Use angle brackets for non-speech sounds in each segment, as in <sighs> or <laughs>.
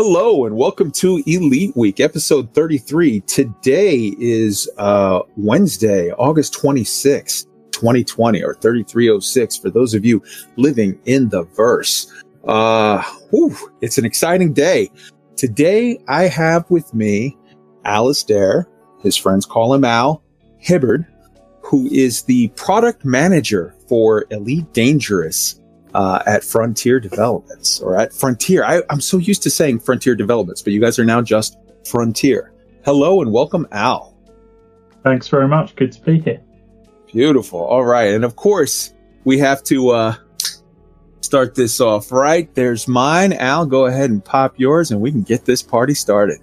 Hello and welcome to Elite Week, episode 33. Today is uh, Wednesday, August 26, 2020, or 3306 for those of you living in the verse. Uh, whew, it's an exciting day. Today I have with me Alistair, his friends call him Al, Hibbard, who is the product manager for Elite Dangerous uh, at Frontier Developments or at Frontier. I, I'm so used to saying Frontier Developments, but you guys are now just Frontier. Hello and welcome, Al. Thanks very much. Good to be here. Beautiful. All right. And of course, we have to uh, start this off right. There's mine. Al, go ahead and pop yours and we can get this party started.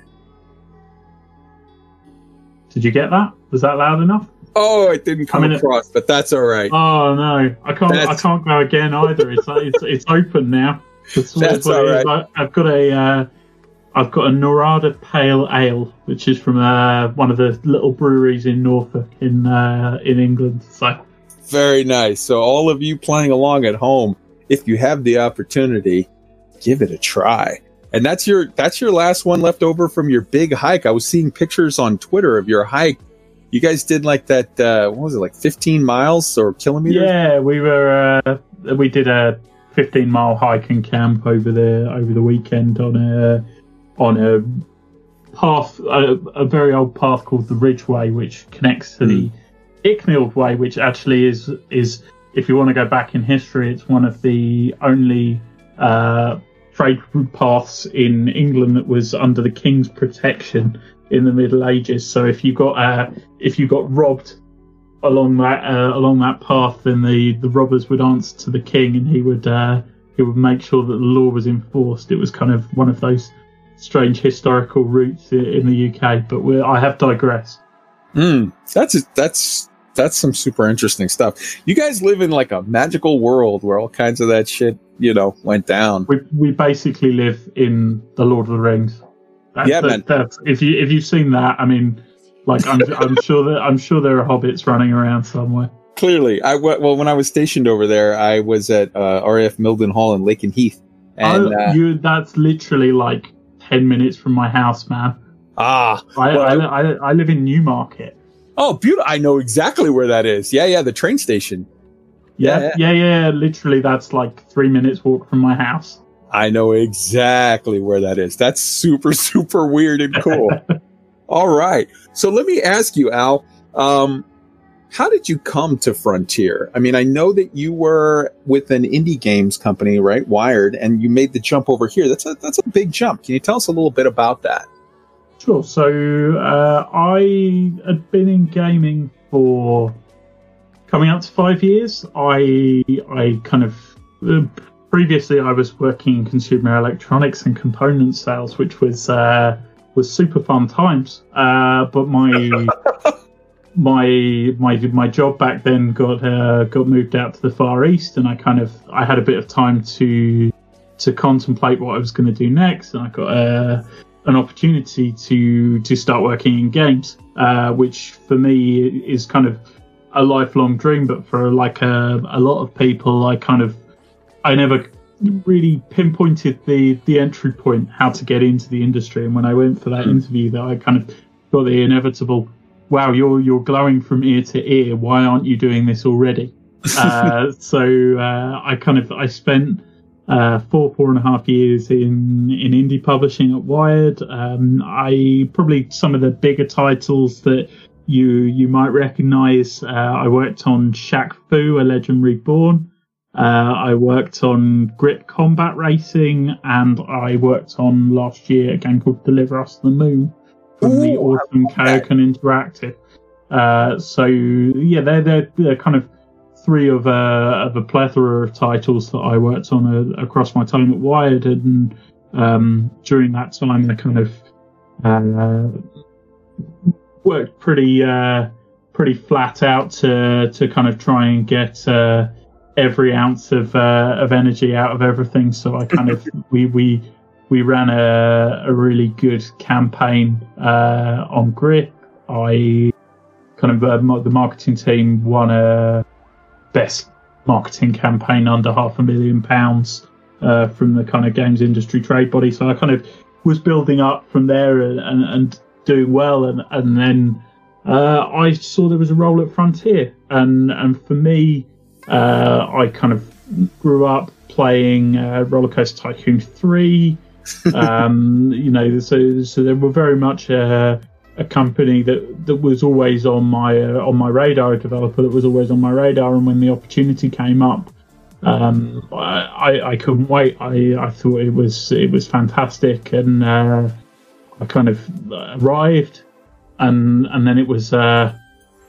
Did you get that? Was that loud enough? Oh, it didn't come I mean, across, but that's all right. Oh no, I can't. That's... I can't go again either. It's it's it's open now. <laughs> That's, that's all right. I've got a uh, I've got a Norada Pale Ale, which is from uh, one of the little breweries in Norfolk in uh, in England. So very nice. So all of you playing along at home, if you have the opportunity, give it a try. And that's your that's your last one left over from your big hike. I was seeing pictures on Twitter of your hike you guys did like that. Uh, what was it like, fifteen miles or kilometers? Yeah, we were. Uh, we did a fifteen mile hike and camp over the over the weekend on a on a path, a, a very old path called the Ridgeway, which connects to mm. the hmm. Icknield Way, which actually is is if you want to go back in history, it's one of the only uh, trade paths in England that was under the King's protection in the Middle Ages. So if you got uh, if you got robbed along that uh, along that path, then the, the robbers would answer to the king, and he would uh, he would make sure that the law was enforced. It was kind of one of those strange historical routes in the UK. But I have digressed. Mm, that's that's that's some super interesting stuff. You guys live in like a magical world where all kinds of that shit, you know, went down. We we basically live in the Lord of the Rings. That's, yeah, man. That's, if you if you've seen that, I mean, like I'm I'm <laughs> sure that I'm sure there are hobbits running around somewhere. Clearly, I well when I was stationed over there, I was at uh, RAF Mildenhall in Lakenheath. And, oh, uh, you that's literally like ten minutes from my house, man. Ah, I, well, I, I, I, live in Newmarket. Oh, beautiful! I know exactly where that is. Yeah, yeah, the train station. Yeah, yeah, yeah, yeah. Literally, that's like three minutes walk from my house. I know exactly where that is. That's super, <laughs> super weird and cool. <laughs> All right. So let me ask you, Al, um, how did you come to Frontier? I mean, I know that you were with an indie games company, right? Wired, and you made the jump over here. That's a, that's a big jump. Can you tell us a little bit about that? Sure. So uh, I had been in gaming for coming out to five years. I I kind of uh, previously I was working in consumer electronics and component sales, which was uh, was super fun times. Uh, but my <laughs> my my my job back then got uh, got moved out to the far east, and I kind of I had a bit of time to to contemplate what I was going to do next, and I got uh, an opportunity to to start working in games, uh, which for me is kind of a lifelong dream. But for like a, a lot of people, I kind of I never really pinpointed the the entry point, how to get into the industry. And when I went for that hmm. interview, that I kind of got the inevitable, "Wow, you're you're glowing from ear to ear. Why aren't you doing this already?" <laughs> uh, so uh, I kind of I spent uh, four four and a half years in in indie publishing at Wired. Um, I probably some of the bigger titles that you you might recognise. Uh, I worked on Shaq Fu, A Legend Reborn. Uh, I worked on Grip Combat Racing, and I worked on last year a game called Deliver Us the Moon from Ooh, the awesome KeokeN Interactive. Uh, so yeah, they're, they're, they're kind of three of a of a plethora of titles that I worked on uh, across my time at Wired, and um, during that time, I kind of uh, worked pretty uh, pretty flat out to to kind of try and get uh, every ounce of uh, of energy out of everything. So I kind of <laughs> we we we ran a a really good campaign uh, on Grip. I kind of uh, the marketing team won a best marketing campaign under half a million pounds uh, from the kind of games industry trade body. So I kind of was building up from there and, and, and doing well, and and then uh, I saw there was a role at Frontier, and and for me, uh, I kind of grew up playing uh, Roller Coaster Tycoon three. <laughs> um, you know, so so they were very much a, a company that, that was always on my uh, on my radar, a developer that was always on my radar, and when the opportunity came up, um, I, I couldn't wait. I, I thought it was it was fantastic, and uh, I kind of arrived, and and then it was, uh,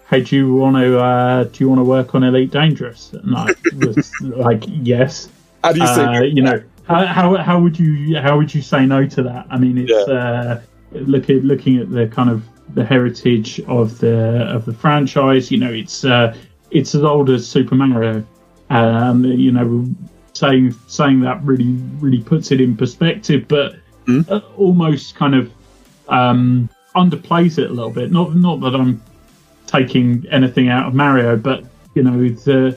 hey, do you want to uh, do you want to work on Elite Dangerous? And I was <laughs> like, yes. How do you say? Uh, you know, how, how how would you how would you say no to that? I mean, it's yeah. Uh, looking looking at the kind of the heritage of the of the franchise. You know, it's uh, it's as old as Super Mario um, you know, saying saying that really really puts it in perspective, but mm. almost kind of um, underplays it a little bit. Not not that I'm taking anything out of Mario, but you know the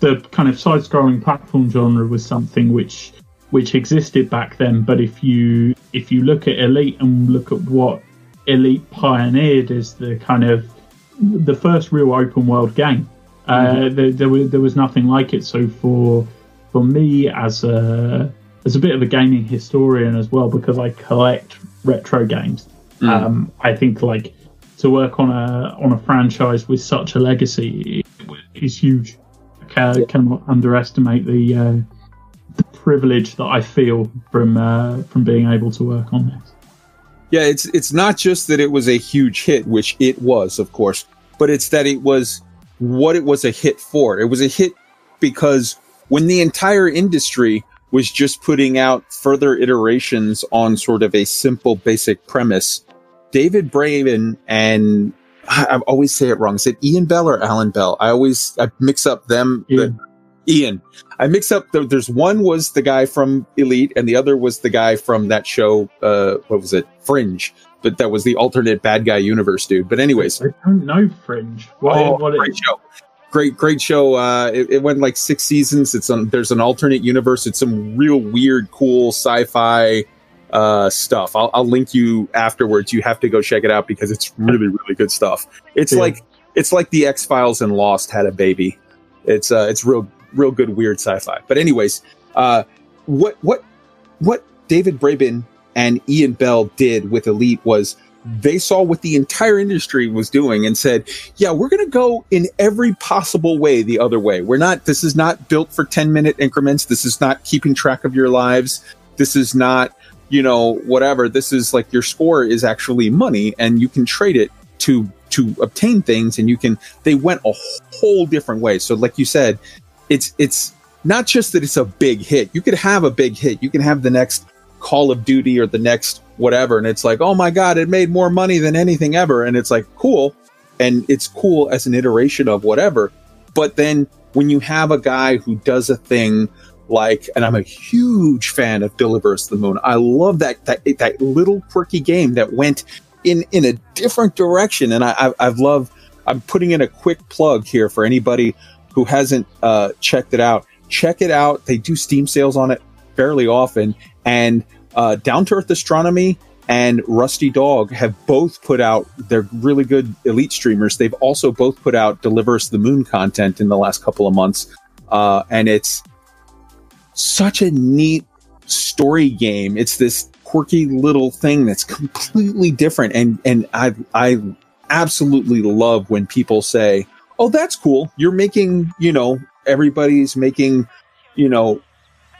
the kind of side-scrolling platform genre was something which which existed back then. But if you if you look at Elite and look at what Elite pioneered as the kind of the first real open world game uh, there, there, was, there was nothing like it. So for for me as a as a bit of a gaming historian as well, because I collect retro games, mm. um, I think like to work on a on a franchise with such a legacy is huge. I can, cannot underestimate the uh, the privilege that I feel from uh, from being able to work on this. Yeah, it's it's not just that it was a huge hit, which it was, of course, but it's that it was what it was a hit for. It was a hit because when the entire industry was just putting out further iterations on sort of a simple basic premise, David Braben and I, I always say it wrong. Is it Ian Bell or Alan Bell? I always I mix up them. Ian. The, Ian. I mix up. The, there's one was the guy from Elite, and the other was the guy from that show. Uh, what was it? Fringe but that was the alternate bad guy universe dude. But anyways, I don't know Fringe. What, oh, what great show. Great, great show. Uh, it, it, went like six seasons. It's on. There's an alternate universe. It's some real weird, cool sci-fi uh, stuff. I'll, I'll link you afterwards. You have to go check it out because it's really, really good stuff. It's yeah. like it's like the X Files and Lost had a baby. It's uh, it's real, real good, weird sci-fi. But anyways, uh, what what what David Braben and Ian Bell did with Elite was they saw what the entire industry was doing and said, yeah, we're going to go in every possible way the other way. We're not, this is not built for 10 minute increments. This is not keeping track of your lives. This is not, you know, whatever. This is like your score is actually money and you can trade it to, to obtain things and you can, they went a whole different way. So like you said, it's, it's not just that it's a big hit. You could have a big hit. You can have the next Call of Duty or the next whatever. And it's like, oh my God, it made more money than anything ever. And it's like, cool. And it's cool as an iteration of whatever. But then when you have a guy who does a thing like, and I'm a huge fan of vs. the Moon. I love that, that, that little quirky game that went in, in a different direction. And I, I've, loved, I'm putting in a quick plug here for anybody who hasn't uh, checked it out. Check it out. They do Steam sales on it fairly often. And uh, Down to Earth Astronomy and Rusty Dog have both put out, they're really good elite streamers. They've also both put out Deliver Us the Moon content in the last couple of months. Uh, and it's such a neat story game. It's this quirky little thing that's completely different. And, and I, I absolutely love when people say, Oh, that's cool. You're making, you know, everybody's making, you know,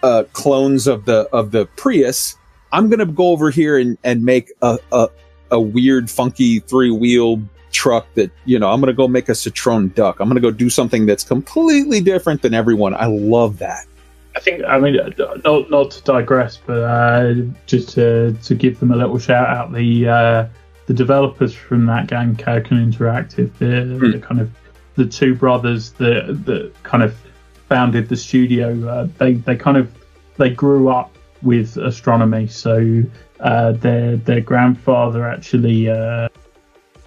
uh, clones of the, of the Prius I'm to go over here and, and make a, a, a weird, funky three wheel truck that, you know, I'm to go make a Citroen duck. I'm to go do something that's completely different than everyone. I love that. I think, I mean, not, not to digress, but uh, just to, to give them a little shout out, the uh, the developers from that game, KeokeN Interactive, the, mm. the kind of the two brothers that that kind of founded the studio, uh, they they kind of they grew up with astronomy. So uh, their their grandfather actually uh,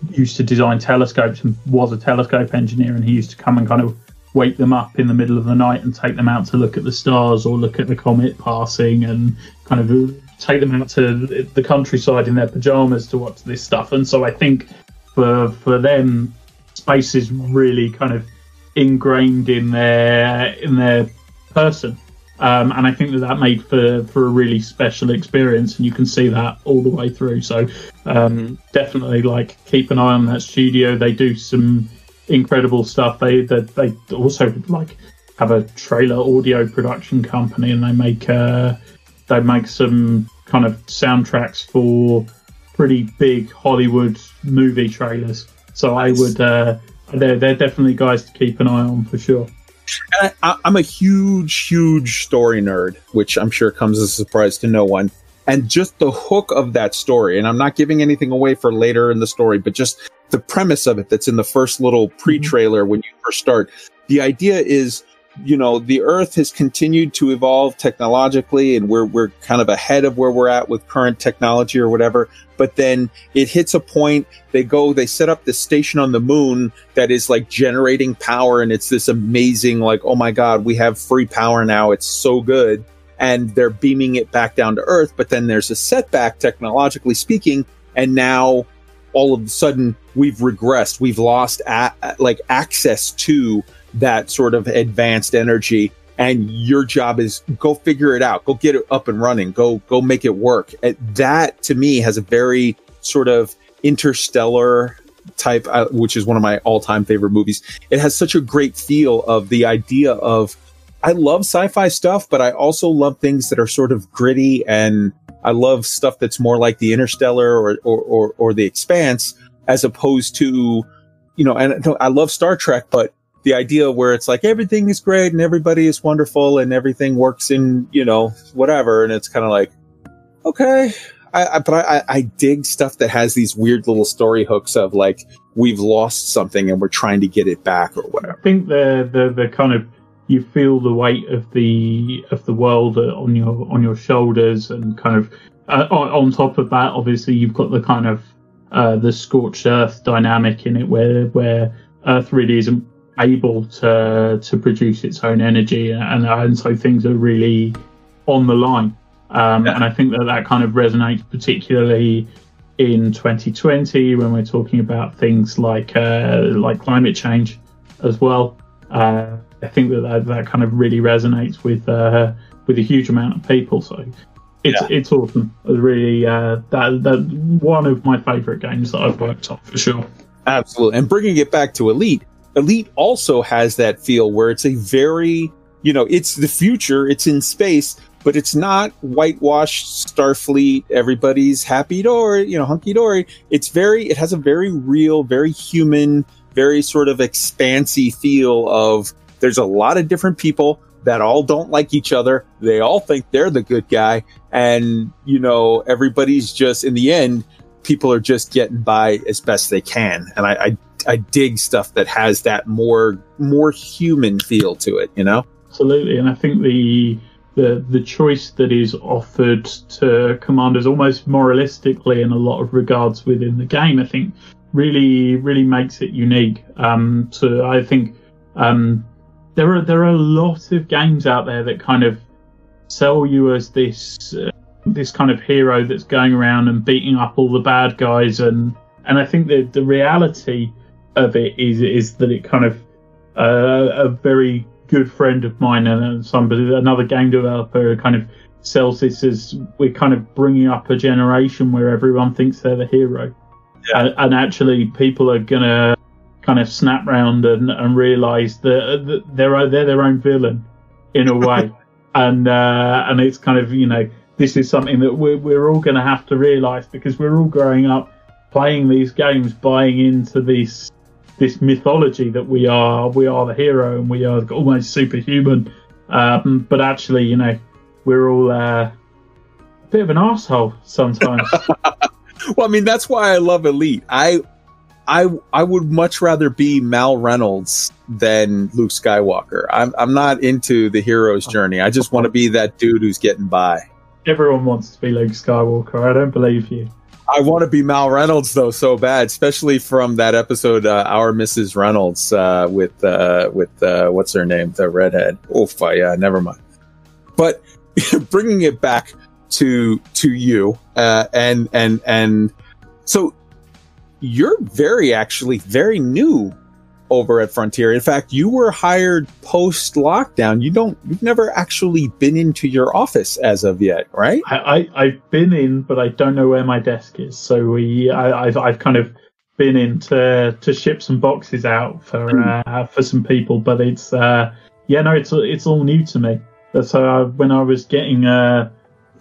used to design telescopes and was a telescope engineer, and he used to come and kind of wake them up in the middle of the night and take them out to look at the stars or look at the comet passing and kind of take them out to the countryside in their pajamas to watch this stuff. And so I think for for them, space is really kind of ingrained in their in their person. Um, and I think that that made for, for a really special experience, and you can see that all the way through. So um, definitely, like keep an eye on that studio. They do some incredible stuff. They they, they also like have a trailer audio production company, and they make uh, they make some kind of soundtracks for pretty big Hollywood movie trailers. So nice. I would uh, they're they're definitely guys to keep an eye on for sure. And I, am a huge, huge story nerd, which I'm sure comes as a surprise to no one. And just the hook of that story, and I'm not giving anything away for later in the story, but just the premise of it that's in the first little mhm. pre trailer when you first start. The idea is you know, the Earth has continued to evolve technologically, and we're we're kind of ahead of where we're at with current technology or whatever. But then it hits a point. They go, they set up this station on the moon that is like generating power, and it's this amazing, like, oh my god, we have free power now. It's so good, and they're beaming it back down to Earth. But then there's a setback, technologically speaking, and now all of a sudden we've regressed. We've lost a- like access to that sort of advanced energy and your job is go figure it out. Go get it up and running. Go go make it work. That to me has a very sort of interstellar type uh, which is one of my all-time favorite movies. It has such a great feel of the idea of i love sci-fi stuff but i also love things that are sort of gritty and i love stuff that's more like the interstellar or or, or, or the expanse as opposed to you know and i love star trek but the idea where it's like everything is great and everybody is wonderful and everything works in you know whatever and it's kind of like okay I, I but I, I dig stuff that has these weird little story hooks of like we've lost something and we're trying to get it back or whatever. I think the the the kind of you feel the weight of the of the world on your on your shoulders and kind of uh, on, on, top of that obviously you've got the kind of uh, the scorched earth dynamic in it where where earth really isn't able to to produce its own energy, and and so things are really on the line. Um, yeah. And I think that that kind of resonates particularly in 2020 when we're talking about things like uh, like climate change as well. Uh, I think that, that that kind of really resonates with uh, with a huge amount of people. So it's yeah. it's awesome. It's really uh, that that one of my favorite games that I've worked on for sure. Absolutely, and bringing it back to Elite, Elite also has that feel where it's a very, you know, it's the future, it's in space, but it's not whitewashed Starfleet, everybody's happy dory, you know, hunky dory. It's very, it has a very real, very human, very sort of expansive feel of there's a lot of different people that all don't like each other. They all think they're the good guy. And, you know, everybody's just, in the end, people are just getting by as best they can. And I, I I dig stuff that has that more more human feel to it, you know? Absolutely. And I think the the the choice that is offered to commanders almost moralistically in a lot of regards within the game, I think really really makes it unique. Um so I think um there are there are a lot of games out there that kind of sell you as this uh, this kind of hero that's going around and beating up all the bad guys and and I think that the reality of it is is that it kind of uh, a very good friend of mine and somebody another game developer kind of sells this as we're kind of bringing up a generation where everyone thinks they're the hero yeah. and, and, actually people are gonna kind of snap round and, and realize that, that they're they're their own villain in a way <laughs> and uh, and it's kind of you know this is something that we're, we're all going to have to realize because we're all growing up playing these games buying into these this mythology that we are we are the hero and we are almost superhuman. Um, but actually, you know, we're all uh, a bit of an asshole sometimes. <laughs> well, I mean, that's why I love Elite. I I I would much rather be Mal Reynolds than Luke Skywalker. I'm I'm not into the hero's journey. I just want to be that dude who's getting by. Everyone wants to be Luke Skywalker. I don't believe you. I want to be Mal Reynolds though so bad, especially from that episode, uh, Our Mrs. Reynolds, uh, with uh, with uh, what's her name, the redhead. Uh, yeah, never mind. But <laughs> bringing it back to to you, uh, and and and so you're very actually very new over at Frontier. In fact, you were hired post lockdown. You don't, you've never actually been into your office as of yet, right? I, I have been in, but I don't know where my desk is. So we, I, have I've kind of been in to to ship some boxes out for hmm. uh, for some people, but it's uh, yeah, no, it's it's all new to me. So uh, when I was getting uh,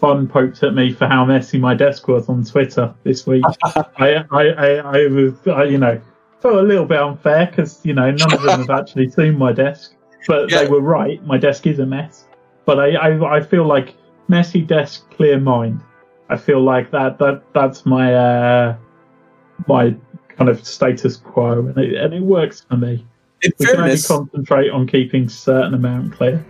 fun poked at me for how messy my desk was on Twitter this week, <laughs> I, I, I, I was, I, you know, felt a little bit unfair because you know none of them have actually seen my desk, but yeah. they were right. My desk is a mess, but I, I, I feel like messy desk, clear mind. I feel like that that that's my uh, my kind of status quo, and it, and it works for me. In we fairness, can only concentrate on keeping certain amount clear.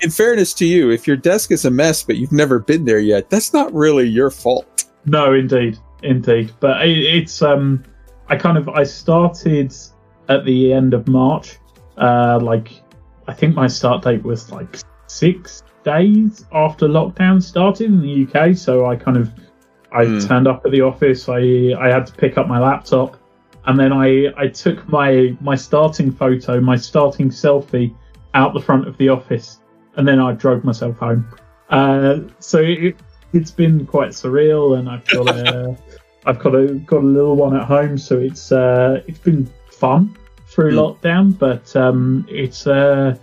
In fairness to you, if your desk is a mess but you've never been there yet, that's not really your fault. No, indeed, indeed. But it, it's um, I kind of I started at the end of March. Uh, like I think my start date was like six days after lockdown started in the UK. So I kind of I mm. turned up at the office. I I had to pick up my laptop, and then I I took my my starting photo, my starting selfie, out the front of the office, and then I drove myself home. Uh, so it, has been quite surreal, and I feel uh, I've got a got a little one at home, so it's uh, it's been fun through mm. lockdown, but um, it's uh,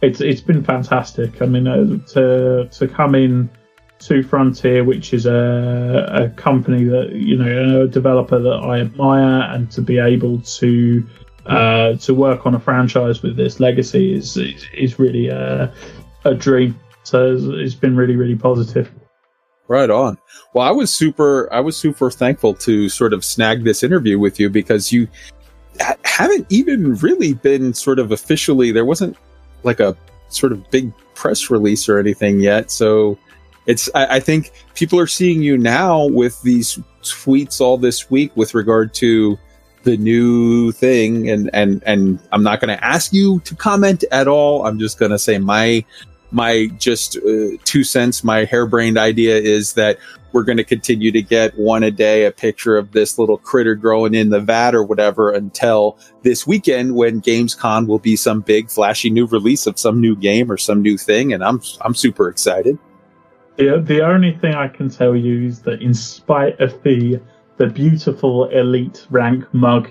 it's it's been fantastic. I mean, uh, to to come in to Frontier, which is a a company that you know a developer that I admire, and to be able to uh, to work on a franchise with this legacy is is, is really a, a dream. So it's, it's been really really positive. Right on. Well, I was super, I was super thankful to sort of snag this interview with you because you ha- haven't even really been sort of officially, there wasn't like a sort of big press release or anything yet. So it's, I, I think people are seeing you now with these tweets all this week with regard to the new thing. And, and, and I'm not going to ask you to comment at all. I'm just going to say my my just uh, two cents, my harebrained idea is that we're going to continue to get one a day, a picture of this little critter growing in the vat or whatever until this weekend when Gamescom will be some big flashy new release of some new game or some new thing. And I'm, I'm super excited. The, the only thing I can tell you is that in spite of the, the beautiful elite rank mug,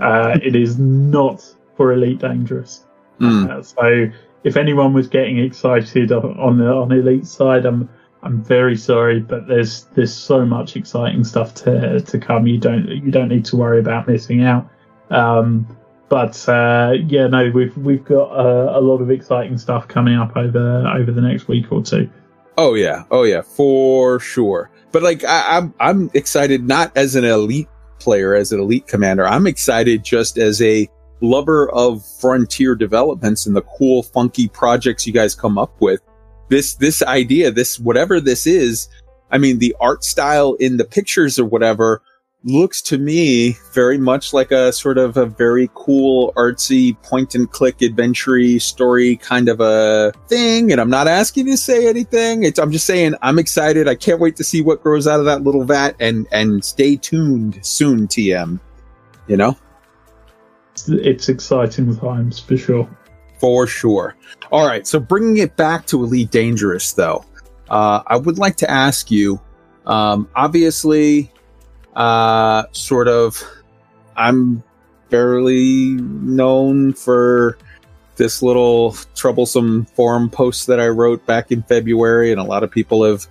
uh, it is not for Elite Dangerous. Mm. Uh, so if anyone was getting excited on the on elite side, I'm I'm very sorry, but there's there's so much exciting stuff to to come. You don't you don't need to worry about missing out. Um, but uh, yeah, no, we've we've got uh, a lot of exciting stuff coming up over over the next week or two. Oh yeah, oh yeah, for sure. But like I, I'm I'm excited not as an elite player, as an elite commander. I'm excited just as a lover of frontier developments and the cool, funky projects you guys come up with. This, this idea, this, whatever this is, I mean, the art style in the pictures or whatever looks to me very much like a sort of a very cool, artsy, point and click adventure story kind of a thing. And I'm not asking you to say anything. It's, I'm just saying I'm excited. I can't wait to see what grows out of that little vat and, and stay tuned soon, TM. You know? It's exciting times for sure. For sure. All right. So bringing it back to Elite Dangerous, though, uh, I would like to ask you. Um, obviously, uh, sort of, I'm fairly known for this little troublesome forum post that I wrote back in February, and a lot of people have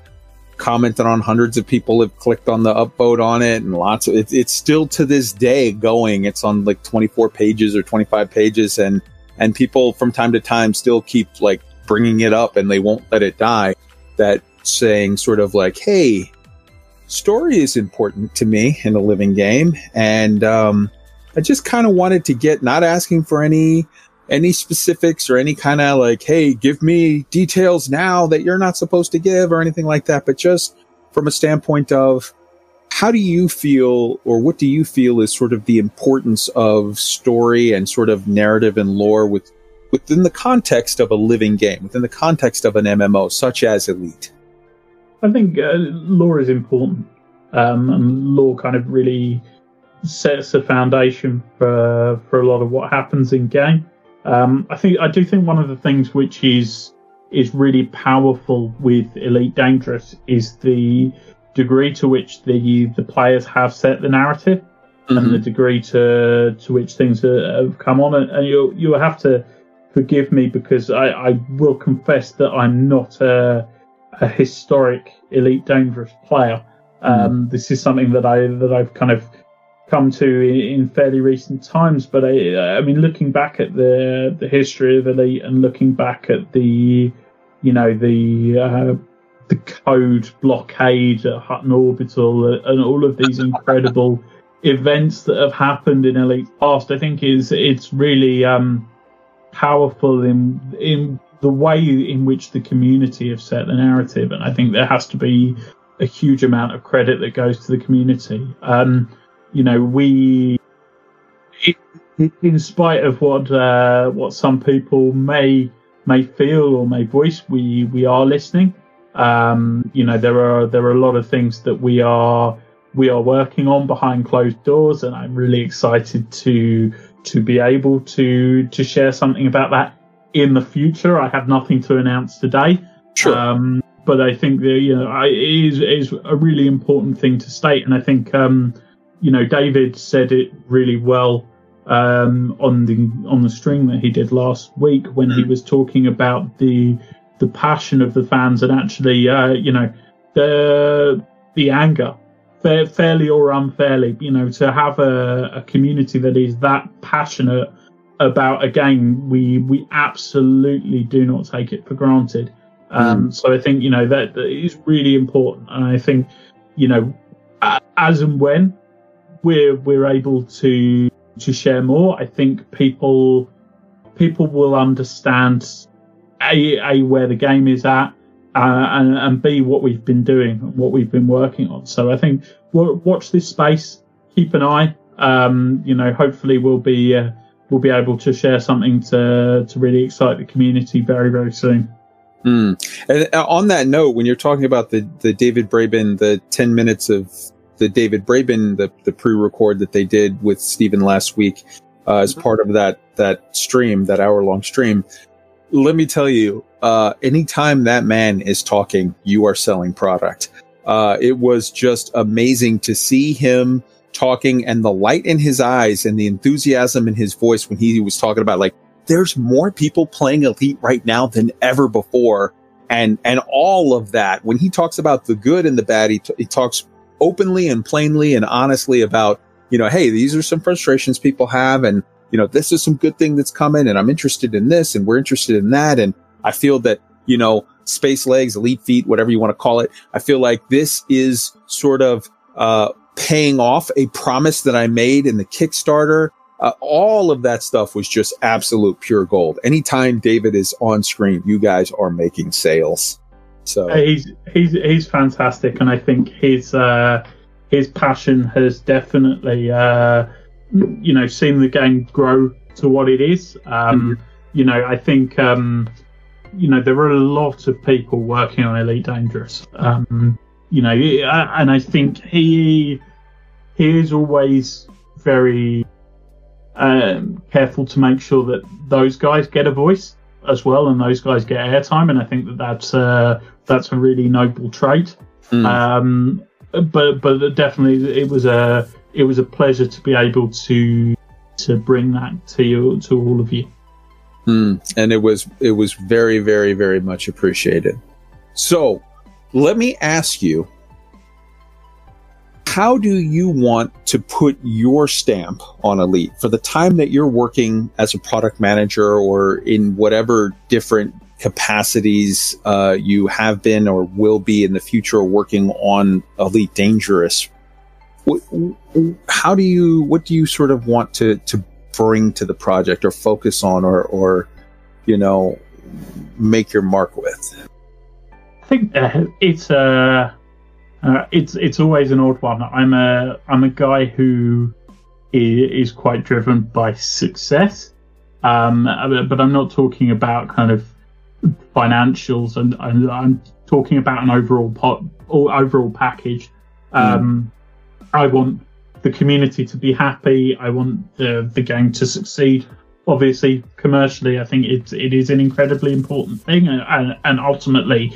commented on. Hundreds of people have clicked on the upvote on it, and lots of it, it's still to this day going. It's on like 24 pages or 25 pages, and and people from time to time still keep like bringing it up, and they won't let it die. That saying sort of like, hey, story is important to me in a living game, and um, I just kind of wanted to get not asking for any any specifics or any kind of like, hey, give me details now that you're not supposed to give or anything like that, but just from a standpoint of how do you feel or what do you feel is sort of the importance of story and sort of narrative and lore with within the context of a living game, within the context of an MMO such as Elite? I think uh, lore is important, um, and lore kind of really sets a foundation for for a lot of what happens in game. Um, I think I do think one of the things which is is really powerful with Elite Dangerous is the degree to which the the players have set the narrative mm-hmm. and the mm-hmm. degree to to which things have come on, and you you have to forgive me because I, I will confess that I'm not a, a historic Elite Dangerous player. Mm-hmm. Um, this is something that I that I've kind of come to in, fairly recent times. But I, I mean, looking back at the the history of Elite and looking back at the, you know, the uh, the code blockade at Hutton Orbital and all of these incredible <laughs> events that have happened in Elite's past, I think is it's really um, powerful in in the way in which the community have set the narrative, and I think there has to be a huge amount of credit that goes to the community. Um, you know, we, in spite of what uh, what some people may may feel or may voice, we we are listening. Um, you know, there are there are a lot of things that we are we are working on behind closed doors, and I'm really excited to to be able to to share something about that in the future. I have nothing to announce today. Sure. Um, but I think that you know I, it is is a really important thing to state, and I think um, you know, David said it really well um, on the on the stream that he did last week when he was talking about the the passion of the fans and actually, uh, you know, the the anger, fair, fairly or unfairly, you know, to have a, a community that is that passionate about a game, we we absolutely do not take it for granted. Um, mm. So I think you know that, that is really important, and I think you know as and when we're we're able to to share more, I think people people will understand a a where the game is at, uh, and and b what we've been doing, what we've been working on. So I think watch this space, keep an eye. Um, you know, hopefully we'll be uh, we'll be able to share something to to really excite the community very very soon. Mm. And uh, on that note, when you're talking about the the David Braben, the ten minutes of the David Braben, the, the pre-record that they did with Stephen last week uh, as mm-hmm. part of that that stream, that hour long stream. Let me tell you, uh, anytime that man is talking, you are selling product. Uh, it was just amazing to see him talking and the light in his eyes and the enthusiasm in his voice when he was talking about like there's more people playing elite right now than ever before and and all of that when he talks about the good and the bad he, t- he talks openly and plainly and honestly about, you know, hey, these are some frustrations people have and, you know, this is some good thing that's coming and I'm interested in this and we're interested in that. And I feel that, you know, space legs, elite feet, whatever you want to call it. I feel like this is sort of, uh, paying off a promise that I made in the Kickstarter. Uh, all of that stuff was just absolute pure gold. Anytime David is on screen, you guys are making sales. So he's he's he's fantastic, and I think his uh, his passion has definitely uh, you know seen the game grow to what it is. Um, mm-hmm. You know, I think um, you know there are a lot of people working on Elite Dangerous. Um, you know, and I think he he is always very um, careful to make sure that those guys get a voice as well, and those guys get airtime. And I think that that's uh, that's a really noble trait. Mm. Um, but but definitely it was a it was a pleasure to be able to to bring that to you to all of you. Mm. And it was it was very very very much appreciated. So let me ask you how do you want to put your stamp on Elite for the time that you're working as a product manager or in whatever different capacities uh, you have been or will be in the future working on Elite Dangerous? How do you, what do you sort of want to, to bring to the project or focus on or, or, you know, make your mark with? I think uh, it's a, uh uh, it's it's always an odd one. I'm a I'm a guy who is quite driven by success, um, but I'm not talking about kind of financials, and I'm, I'm talking about an overall pot overall package. Um. I want the community to be happy. I want the the game to succeed. Obviously, commercially, I think it it is an incredibly important thing, and and ultimately,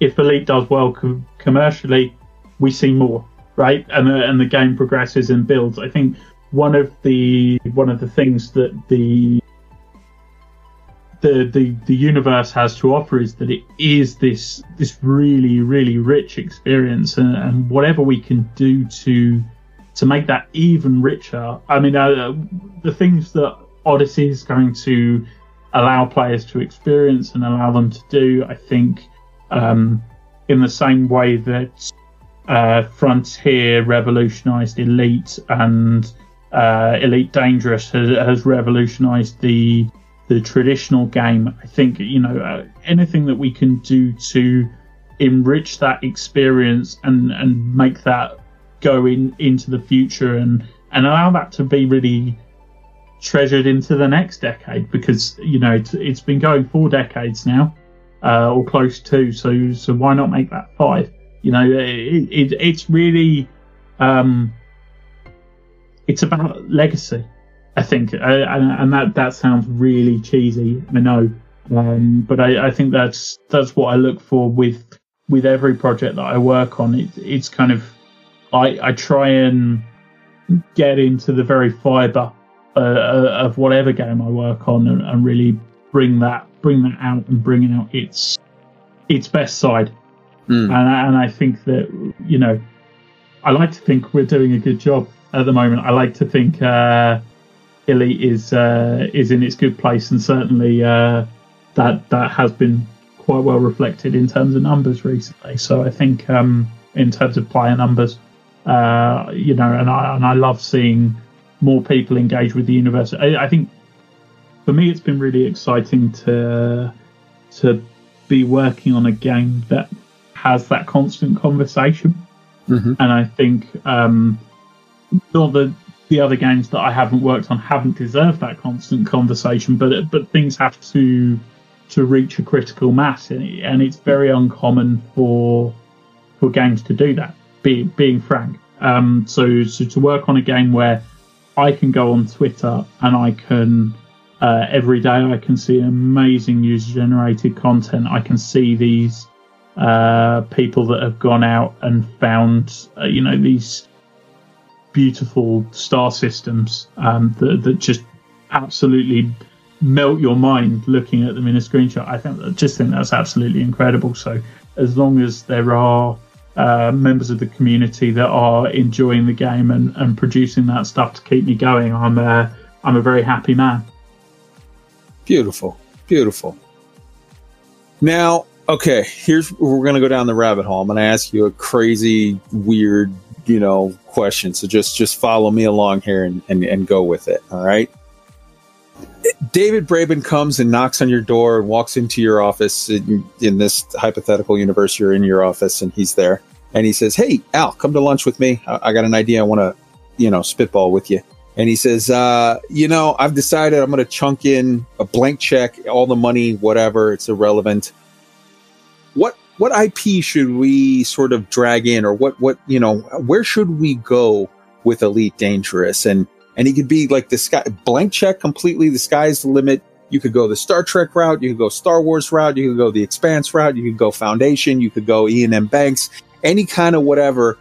if Elite does well com- commercially, we see more, right? And the, and the game progresses and builds. I think one of the one of the things that the the, the the universe has to offer is that it is this this really really rich experience and, and whatever we can do to to make that even richer i mean uh, the things that odyssey is going to allow players to experience and allow them to do i think um, in the same way that uh, frontier revolutionized elite and uh, elite dangerous has, has revolutionized the the traditional game. I think you know uh, anything that we can do to enrich that experience and and make that go in into the future and and allow that to be really treasured into the next decade because you know it's, it's been going four decades now uh, or close to so so why not make that five you know it, it it's really um it's about legacy I think, and, and that that sounds really cheesy. I know, um, but I, I think that's that's what I look for with with every project that I work on. It, it's kind of I I try and get into the very fibre uh, uh, of whatever game I work on and, and, really bring that bring that out and bring out its its best side. Mm. And and I think that you know I like to think we're doing a good job at the moment. I like to think. Uh, is uh, is in its good place, and certainly uh, that that has been quite well reflected in terms of numbers recently. So I think um, in terms of player numbers, uh, you know, and I and I love seeing more people engage with the university. I, I think for me, it's been really exciting to to be working on a game that has that constant conversation, mm-hmm. and I think um, not that the other games that I haven't worked on haven't deserved that constant conversation, but but things have to to reach a critical mass, and it's very uncommon for for games to do that. Be, being frank, um, so so to work on a game where I can go on Twitter and I can uh, every day I can see amazing user generated content. I can see these uh, people that have gone out and found uh, you know these beautiful star systems um, that, that just absolutely melt your mind looking at them in a screenshot. I think I just think that's absolutely incredible. So as long as there are uh, members of the community that are enjoying the game and, and producing that stuff to keep me going, I'm a, I'm a very happy man. Beautiful, beautiful. Now, okay, here's we're going to go down the rabbit hole. I'm going to ask you a crazy, weird, you know, question. So just just follow me along here and, and, and go with it. All right. David Braben comes and knocks on your door and walks into your office in, in, this hypothetical universe. You're in your office and he's there and he says, Hey, Al, come to lunch with me. I, I got an idea. I want to, you know, spitball with you. And he says, uh, You know, I've decided I'm going to chunk in a blank check, all the money, whatever, it's irrelevant. What IP should we sort of drag in, or what what you know where should we go with Elite Dangerous? And and he could be like the sky blank check completely. The sky's the limit. You could go the Star Trek route. You could go Star Wars route. You could go the Expanse route. You could go Foundation. You could go Iain M. Banks. Any kind of whatever.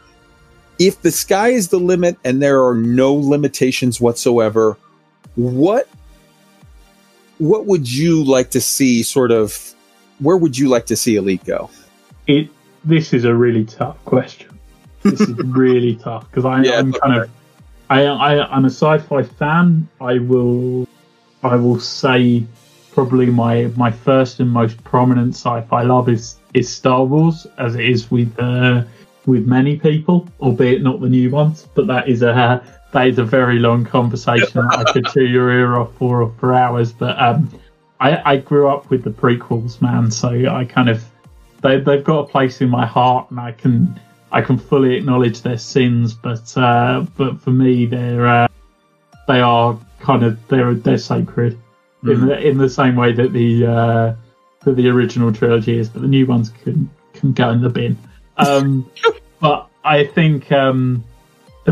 If the sky is the limit and there are no limitations whatsoever, what what would you like to see? Sort of, where would you like to see Elite go? It this is a really tough question. This is <laughs> really tough because yeah, I'm kind of I, I I'm a sci-fi fan. I will I will say probably my my first and most prominent sci-fi love is is Star Wars, as it is with uh, with many people, albeit not the new ones. But that is a that is a very long conversation I could chew your ear off for for hours. But um, I I grew up with the prequels, man. So I kind of they they've got a place in my heart, and I can I can fully acknowledge their sins. But uh, but for me, they're uh, they are kind of they're they're sacred mm. in the in the same way that the uh, that the original trilogy is. But the new ones can can go in the bin. Um, <laughs> but I think um, <sighs>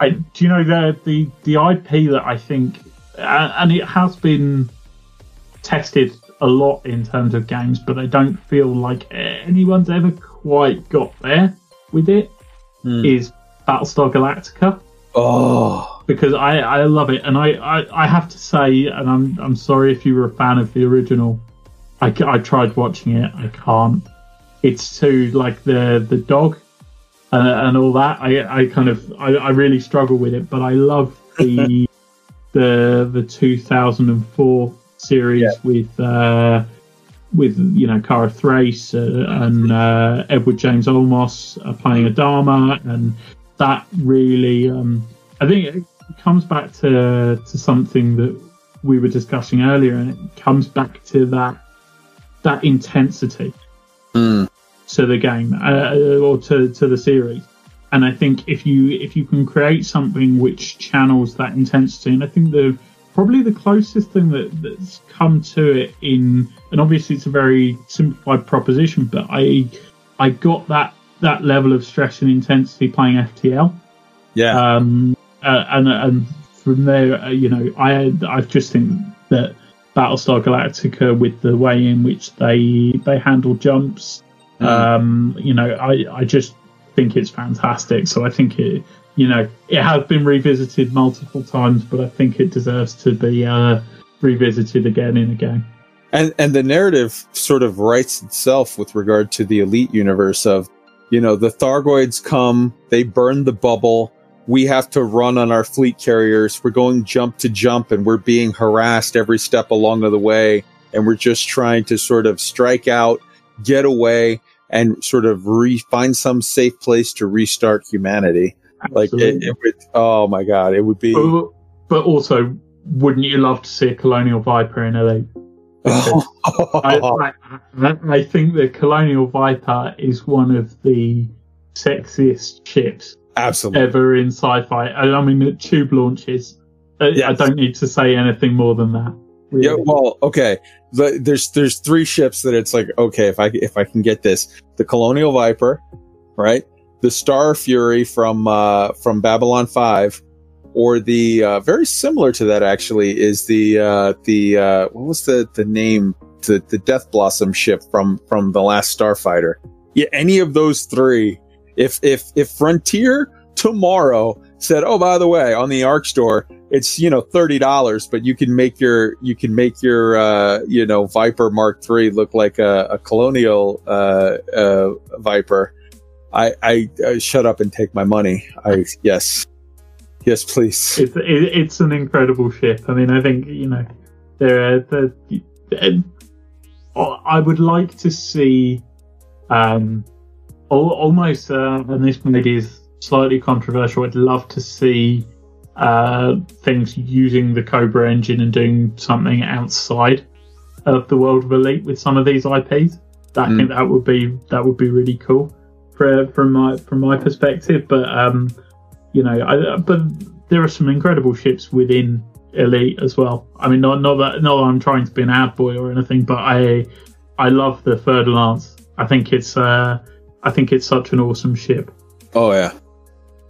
I, do you know the the the IP that I think, and it has been tested a lot in terms of games, but I don't feel like anyone's ever quite got there with it. Mm. Is Battlestar Galactica? Oh, because I, I love it, and I, I, I have to say, and I'm I'm sorry if you were a fan of the original. I, I tried watching it, I can't. It's too like the the dog and, and all that. I, I kind of I, I really struggle with it, but I love the <laughs> the the 2004 series yeah. with uh, with you know Kara Thrace uh, and uh, Edward James Olmos uh, playing Adama, and that really um, I think it comes back to to something that we were discussing earlier, and it comes back to that that intensity. Mm to the game uh, or to, to the series. And I think if you if you can create something which channels that intensity, and I think the probably the closest thing that, that's come to it in, and obviously it's a very simplified proposition, but I I got that that level of stress and intensity playing FTL. Yeah. Um, uh, and and from there, uh, you know, I I just think that Battlestar Galactica, with the way in which they they handle jumps, Mm. Um, you know, I, I just think it's fantastic. So I think it, you know, it has been revisited multiple times, but I think it deserves to be uh, revisited again and again. And and the narrative sort of writes itself with regard to the elite universe of, you know, the Thargoids come, they burn the bubble. We have to run on our fleet carriers. We're going jump to jump, and we're being harassed every step along the way. And we're just trying to sort of strike out get away and sort of re- find some safe place to restart humanity. Like it, it, would, oh my god, it would be. But, but, also, wouldn't you love to see a colonial viper in Elite? <laughs> I, I, I, think the colonial viper is one of the sexiest ships absolutely ever in sci-fi. I, mean, the tube launches. Uh, yes. I don't need to say anything more than that. Really. Yeah, well, okay. The, there's there's three ships that it's like okay if I if I can get this the Colonial Viper, right? The Star Fury from uh, from Babylon Five, or the uh, very similar to that actually is the uh, the uh, what was the the name the the Death Blossom ship from from the last Starfighter. Yeah, any of those three. If if if Frontier tomorrow said, "Oh, by the way, on the Arx store, it's you know thirty dollars, but you can make your you can make your uh, you know Viper Mark III look like a, a colonial uh, uh, Viper." I, I, I shut up and take my money. I yes, yes, please. It's it, it's an incredible ship. I mean, I think you know there the. I would like to see um, almost, uh, and this maybe is slightly controversial. I'd love to see uh, things using the Cobra engine and doing something outside of the world of Elite with some of these IPs. I mm. think that would be that would be really cool from my from my perspective. But um, you know, I, but there are some incredible ships within Elite as well. I mean, not not that not that I'm trying to be an ad boy or anything, but I I love the Fer-de-Lance. I think it's uh, I think it's such an awesome ship. Oh yeah,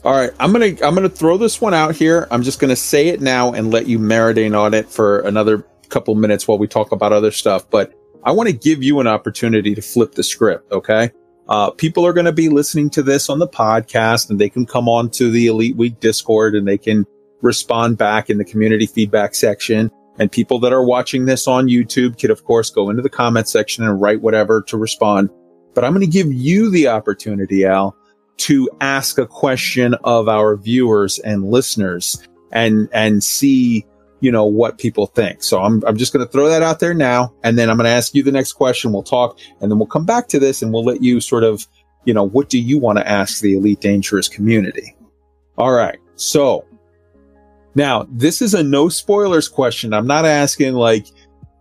all right, I'm gonna I'm gonna throw this one out here. I'm just gonna say it now and let you marinate on it for another couple minutes while we talk about other stuff. But I want to give you an opportunity to flip the script. Okay, uh, people are going to be listening to this on the podcast, and they can come on to the Elite Week Discord and they can respond back in the community feedback section. And people that are watching this on YouTube could, of course, go into the comment section and write whatever to respond. But I'm going to give you the opportunity, Al, to ask a question of our viewers and listeners and and see you know what people think so i'm, I'm just going to throw that out there now and then i'm going to ask you the next question we'll talk and then we'll come back to this and we'll let you sort of you know what do you want to ask the elite dangerous community all right so now this is a no spoilers question i'm not asking like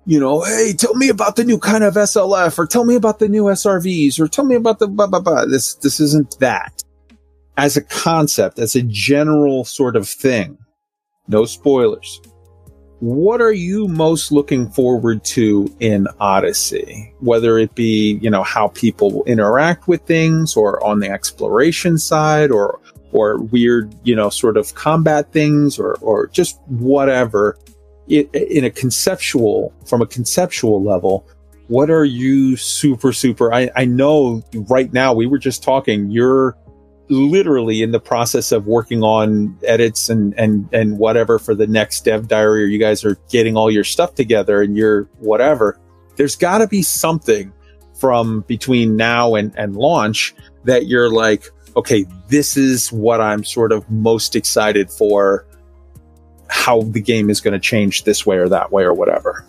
you know, hey, tell me about the new kind of SLF or tell me about the new SRVs or tell me about the blah, blah, blah. This, this isn't that. As a concept, as a general sort of thing, no spoilers. What are you most looking forward to in Odyssey? Whether it be, you know, how people interact with things or on the exploration side or or weird, you know, sort of combat things or or just whatever. It, in a conceptual from a conceptual level, what are you super super I, I know right now we were just talking you're literally in the process of working on edits and and and whatever for the next dev diary or you guys are getting all your stuff together and you're whatever there's got to be something from between now and and launch that you're like okay this is what i'm sort of most excited for how the game is going to change this way or that way or whatever.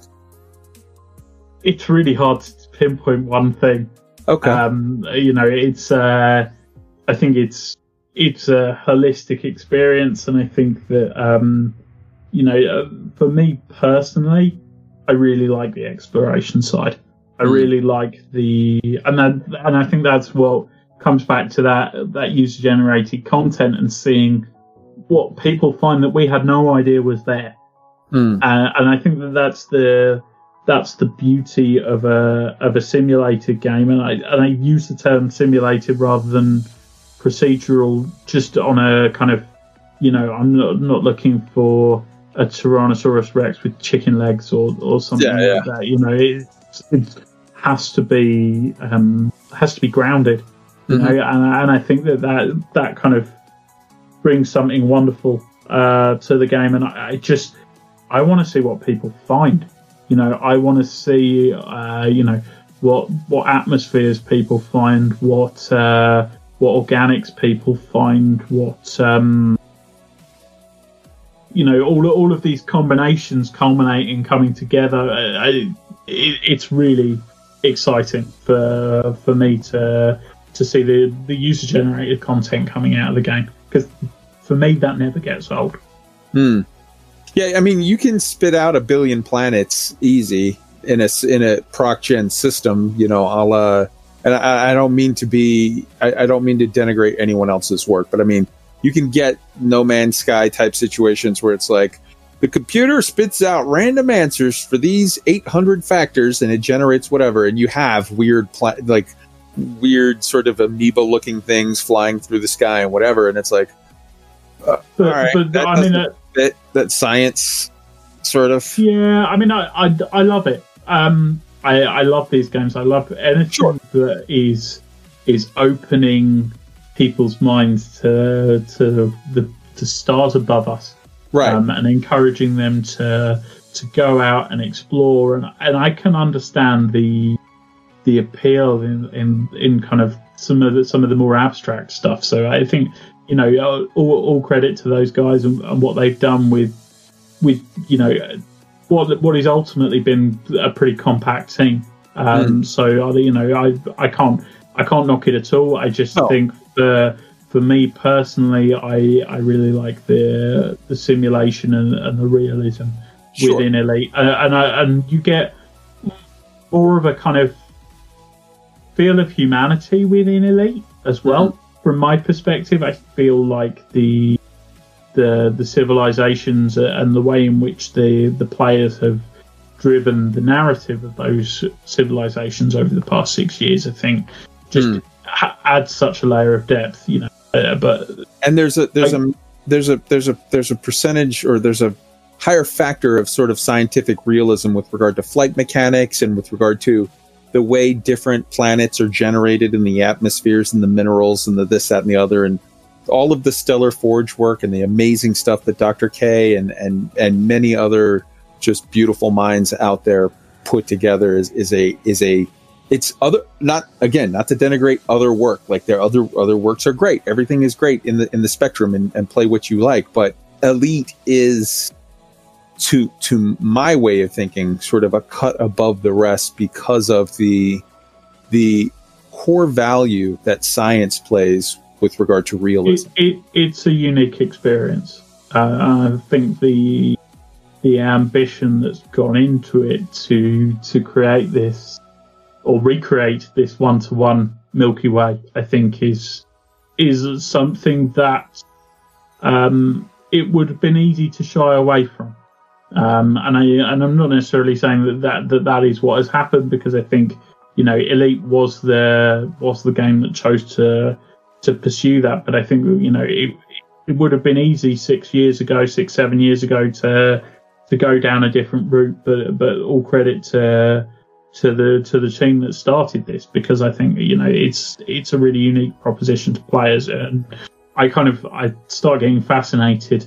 It's really hard to pinpoint one thing. Okay. Um you know it's uh I think it's it's a holistic experience, and I think that um, you know, uh, for me personally, I really like the exploration side. I hmm. really like the and that, and I think that's what comes back to that that user generated content and seeing what people find that we had no idea was there. Mm. Uh, and I think that that's the that's the beauty of a of a simulated game, and I and I use the term simulated rather than procedural just on a kind of you know i'm not, not looking for a tyrannosaurus rex with chicken legs or, or something yeah, yeah. like that you know it, it has to be um, has to be grounded you mm-hmm. know and, and i think that, that that kind of brings something wonderful uh, to the game and I, I just i want to see what people find you know i want to see uh, you know what what atmospheres people find what uh, what organics people find, what um, you know, all all of these combinations culminating, coming together. Uh, it, it's really exciting for for me to to see the the user generated content coming out of the game because for me that never gets old. Hmm. Yeah, I mean, you can spit out a billion planets easy in a in a proc gen system. You know, a la and I, I don't mean to be, I, I, don't mean to denigrate anyone else's work, but I mean, you can get No Man's Sky type situations where it's like the computer spits out random answers for these 800 factors and it generates whatever, and you have weird, pla- like weird sort of amoeba looking things flying through the sky and whatever, and it's like, uh, but, all right, but, that I mean, that, fit that science sort of. Yeah, I mean, I, I, I love it. Um, I, I love these games. I love anything sure. that is is opening people's minds to to the to stars above us, right, um, and encouraging them to to go out and explore. And and I can understand the the appeal in in, in kind of some of the some of the more abstract stuff. So I think you know all, all credit to those guys and, and what they've done with with you know what what has ultimately been a pretty compact team. Um, mm. So you know, I I can't I can't knock it at all. I just oh. think for for me personally, I I really like the the simulation and, and the realism sure. within Elite, uh, and I, and you get more of a kind of feel of humanity within Elite as well. Mm. From my perspective, I feel like the the the civilizations and the way in which the the players have driven the narrative of those civilizations over the past six years, I think, just mm. ha- adds such a layer of depth. You know, uh, but and there's a there's a there's a there's a there's a percentage or there's a higher factor of sort of scientific realism with regard to flight mechanics and with regard to the way different planets are generated in the atmospheres and the minerals and the this that and the other and all of the stellar forge work and the amazing stuff that Dr. K and and and many other just beautiful minds out there put together is is a is a it's other not again not to denigrate other work like their other other works are great everything is great in the in the spectrum and, and play what you like but elite is to to my way of thinking sort of a cut above the rest because of the the core value that science plays with regard to realism. It, it, it's a unique experience. Uh, I think the the ambition that's gone into it to to create this or recreate this one to one Milky Way, I think is is something that um, it would have been easy to shy away from. Um, and I and I'm not necessarily saying that, that that that is what has happened because I think you know Elite was the was the game that chose to to pursue that. But I think you know it it would have been easy six years ago, six seven years ago to to go down a different route. But but all credit to to the to the team that started this because I think you know it's it's a really unique proposition to players and I kind of I start getting fascinated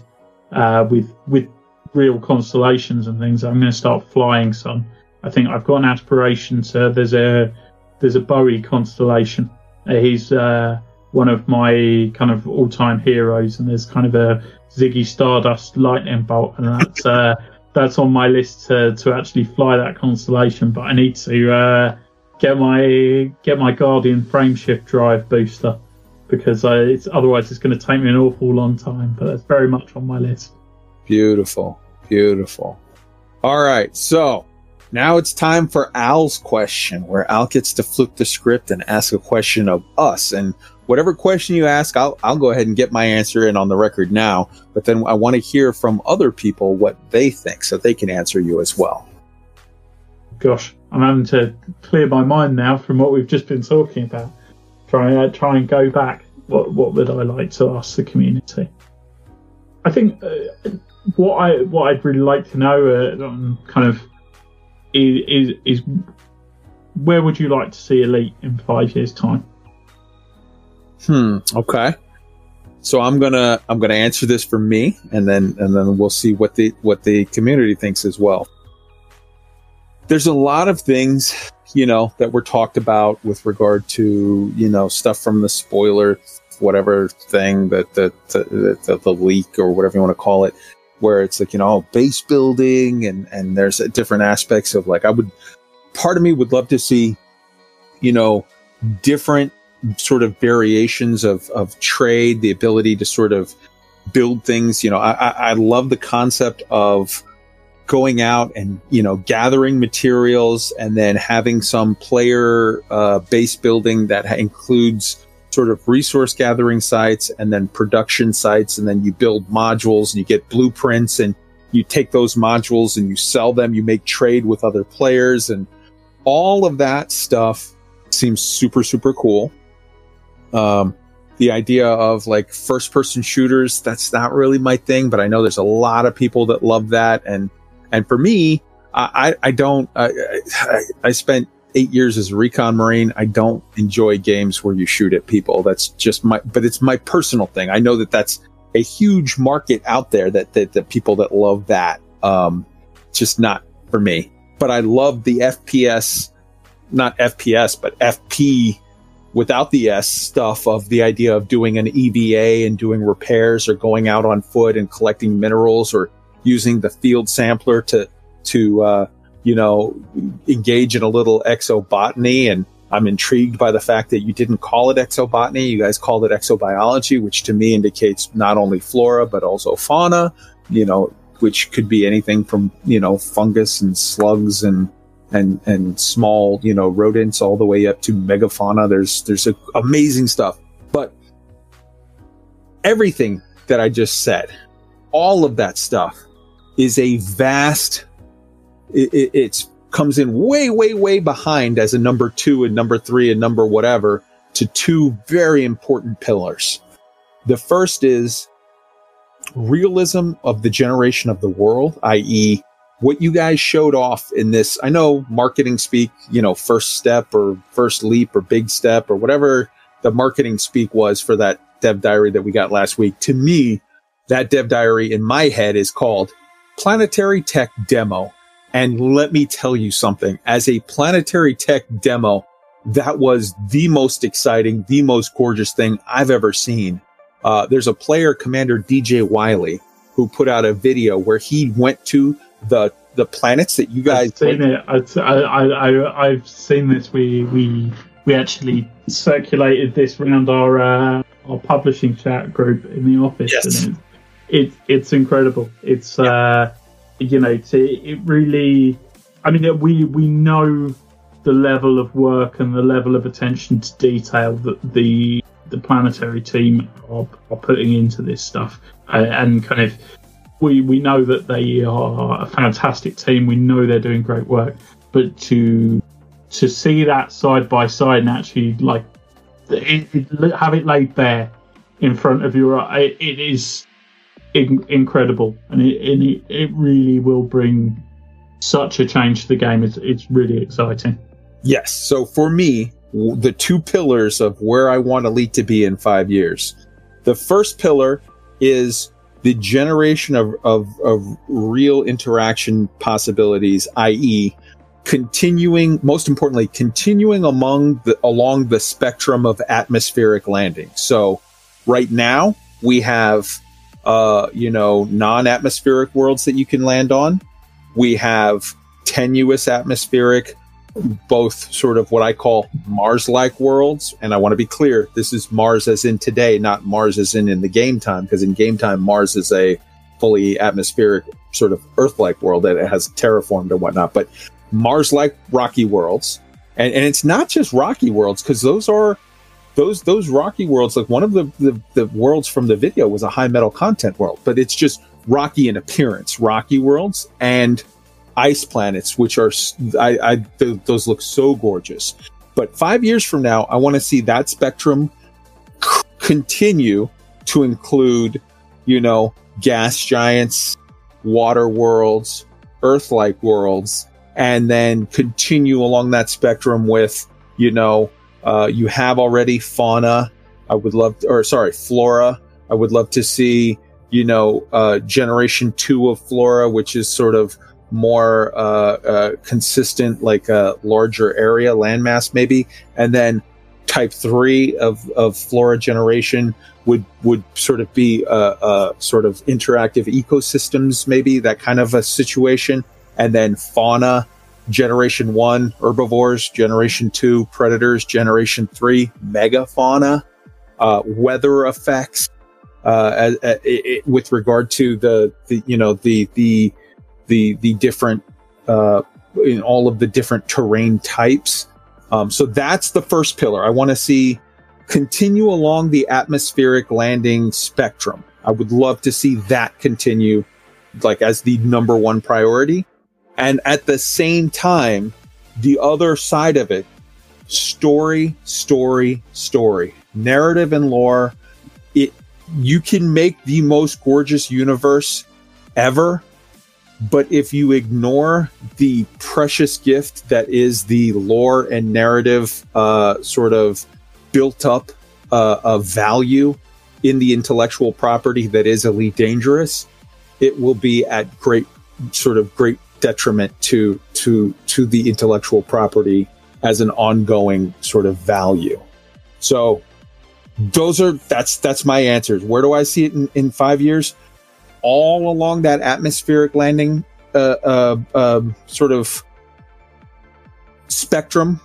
uh, with with real constellations and things. I'm going to start flying some. I think I've got an aspiration to. There's a there's a Bowie constellation. He's uh, one of my kind of all-time heroes, and there's kind of a Ziggy Stardust lightning bolt, and that's uh, <laughs> that's on my list to to actually fly that constellation. But I need to uh, get my get my Guardian frameshift drive booster because I, it's otherwise it's going to take me an awful long time. But that's very much on my list. Beautiful, beautiful. All right, so now it's time for Al's question, where Al gets to flip the script and ask a question of us. And whatever question you ask, I'll, I'll go ahead and get my answer in on the record now. But then I want to hear from other people what they think so they can answer you as well. Gosh, I'm having to clear my mind now from what we've just been talking about. Try, uh, try and go back. What, what would I like to ask the community? I think uh, what I what I'd really like to know, uh, um, kind of, is, is is where would you like to see Elite in five years' time? Hmm. Okay. So I'm gonna I'm gonna answer this for me, and then and then we'll see what the what the community thinks as well. There's a lot of things, you know, that were talked about with regard to you know stuff from the spoiler, whatever thing that the the, the, the leak or whatever you want to call it, where it's like you know base building and and there's different aspects of like I would part of me would love to see, you know, different sort of variations of, of trade, the ability to sort of build things. You know, I, I love the concept of going out and, you know, gathering materials and then having some player uh, base building that includes sort of resource gathering sites and then production sites. And then you build modules and you get blueprints and you take those modules and you sell them. You make trade with other players and all of that stuff seems super, super cool. Um, the idea of like first person shooters, that's not really my thing, but I know there's a lot of people that love that. And, and for me, I, I don't, I, I, I spent eight years as a recon marine. I don't enjoy games where you shoot at people. That's just my, but it's my personal thing. I know that that's a huge market out there that, that, that people that love that. Um, just not for me, but I love the FPS, not FPS, but FP without the S stuff of the idea of doing an EVA and doing repairs or going out on foot and collecting minerals or using the field sampler to, to, uh, you know, engage in a little exobotany. And I'm intrigued by the fact that you didn't call it exobotany. You guys called it exobiology, which to me indicates not only flora, but also fauna, you know, which could be anything from, you know, fungus and slugs and, and and small you know rodents all the way up to megafauna. There's there's a, amazing stuff. But everything that i just said all of that stuff is a vast it, it it's comes in way way way behind as a number two and number three and number whatever to two very important pillars. The first is realism of the generation of the world i.e what you guys showed off in this, I know marketing speak, you know, first step or first leap or big step or whatever the marketing speak was for that dev diary that we got last week. To me, that dev diary in my head is called Planetary Tech Demo. And let me tell you something as a planetary tech demo, that was the most exciting, the most gorgeous thing I've ever seen. Uh, there's a player, Commander DJ Wiley, who put out a video where he went to the the planets that you guys I've seen it. I, I, I, I've seen this. We we we actually circulated this around our uh, our publishing chat group in the office, yes. and it's it, it's incredible. It's yeah. uh, you know, to, it really. I mean, we we know the level of work and the level of attention to detail that the the planetary team are, are putting into this stuff, uh, and kind of we we know that they are a fantastic team. We know they're doing great work, but to to see that side by side and actually like it, it, have it laid bare in front of you, it, it is in, incredible, and it, it it really will bring such a change to the game. It's it's really exciting. Yes. So for me, the two pillars of where I want Elite to be in five years. The first pillar is the generation of, of, of real interaction possibilities, i.e., continuing, most importantly, continuing among the, along the spectrum of atmospheric landing. So right now we have, uh, you know, non-atmospheric worlds that you can land on. We have tenuous atmospheric both sort of what I call Mars like worlds. And I want to be clear this is Mars as in today, not Mars as in in the game time, because in game time, Mars is a fully atmospheric sort of Earth like world that it has terraformed and whatnot. But Mars like rocky worlds. And, and it's not just rocky worlds, because those are. Those those rocky worlds, like one of the, the the worlds from the video was a high metal content world, but it's just rocky in appearance, rocky worlds, and ice planets, which are I, I th- those look so gorgeous. But five years from now, I want to see that spectrum c- continue to include, you know, gas giants, water worlds, Earth-like worlds, and then continue along that spectrum with, you know, uh, you have already fauna. I would love, to, or sorry, flora. I would love to see, you know, uh, generation two of flora, which is sort of more uh, uh, consistent, like a larger area, landmass maybe, and then type three of, of flora generation would would sort of be a, a, sort of interactive ecosystems, maybe that kind of a situation, and then fauna generation one herbivores, generation two predators, generation three megafauna, uh, weather effects. Uh, it, with regard to the, the you know the the the the different uh, in all of the different terrain types. Um, so that's the first pillar. I want to see continue along the atmospheric landing spectrum. I would love to see that continue, like as the number one priority. And at the same time, the other side of it, story, story, story, narrative and lore. It you can make the most gorgeous universe ever but if you ignore the precious gift that is the lore and narrative uh, sort of built up uh, of value in the intellectual property that is Elite Dangerous, it will be at great sort of great detriment to to to the intellectual property as an ongoing sort of value. So those are that's that's my answers. Where do I see it in, in five years? All along that atmospheric landing uh, uh, uh, sort of spectrum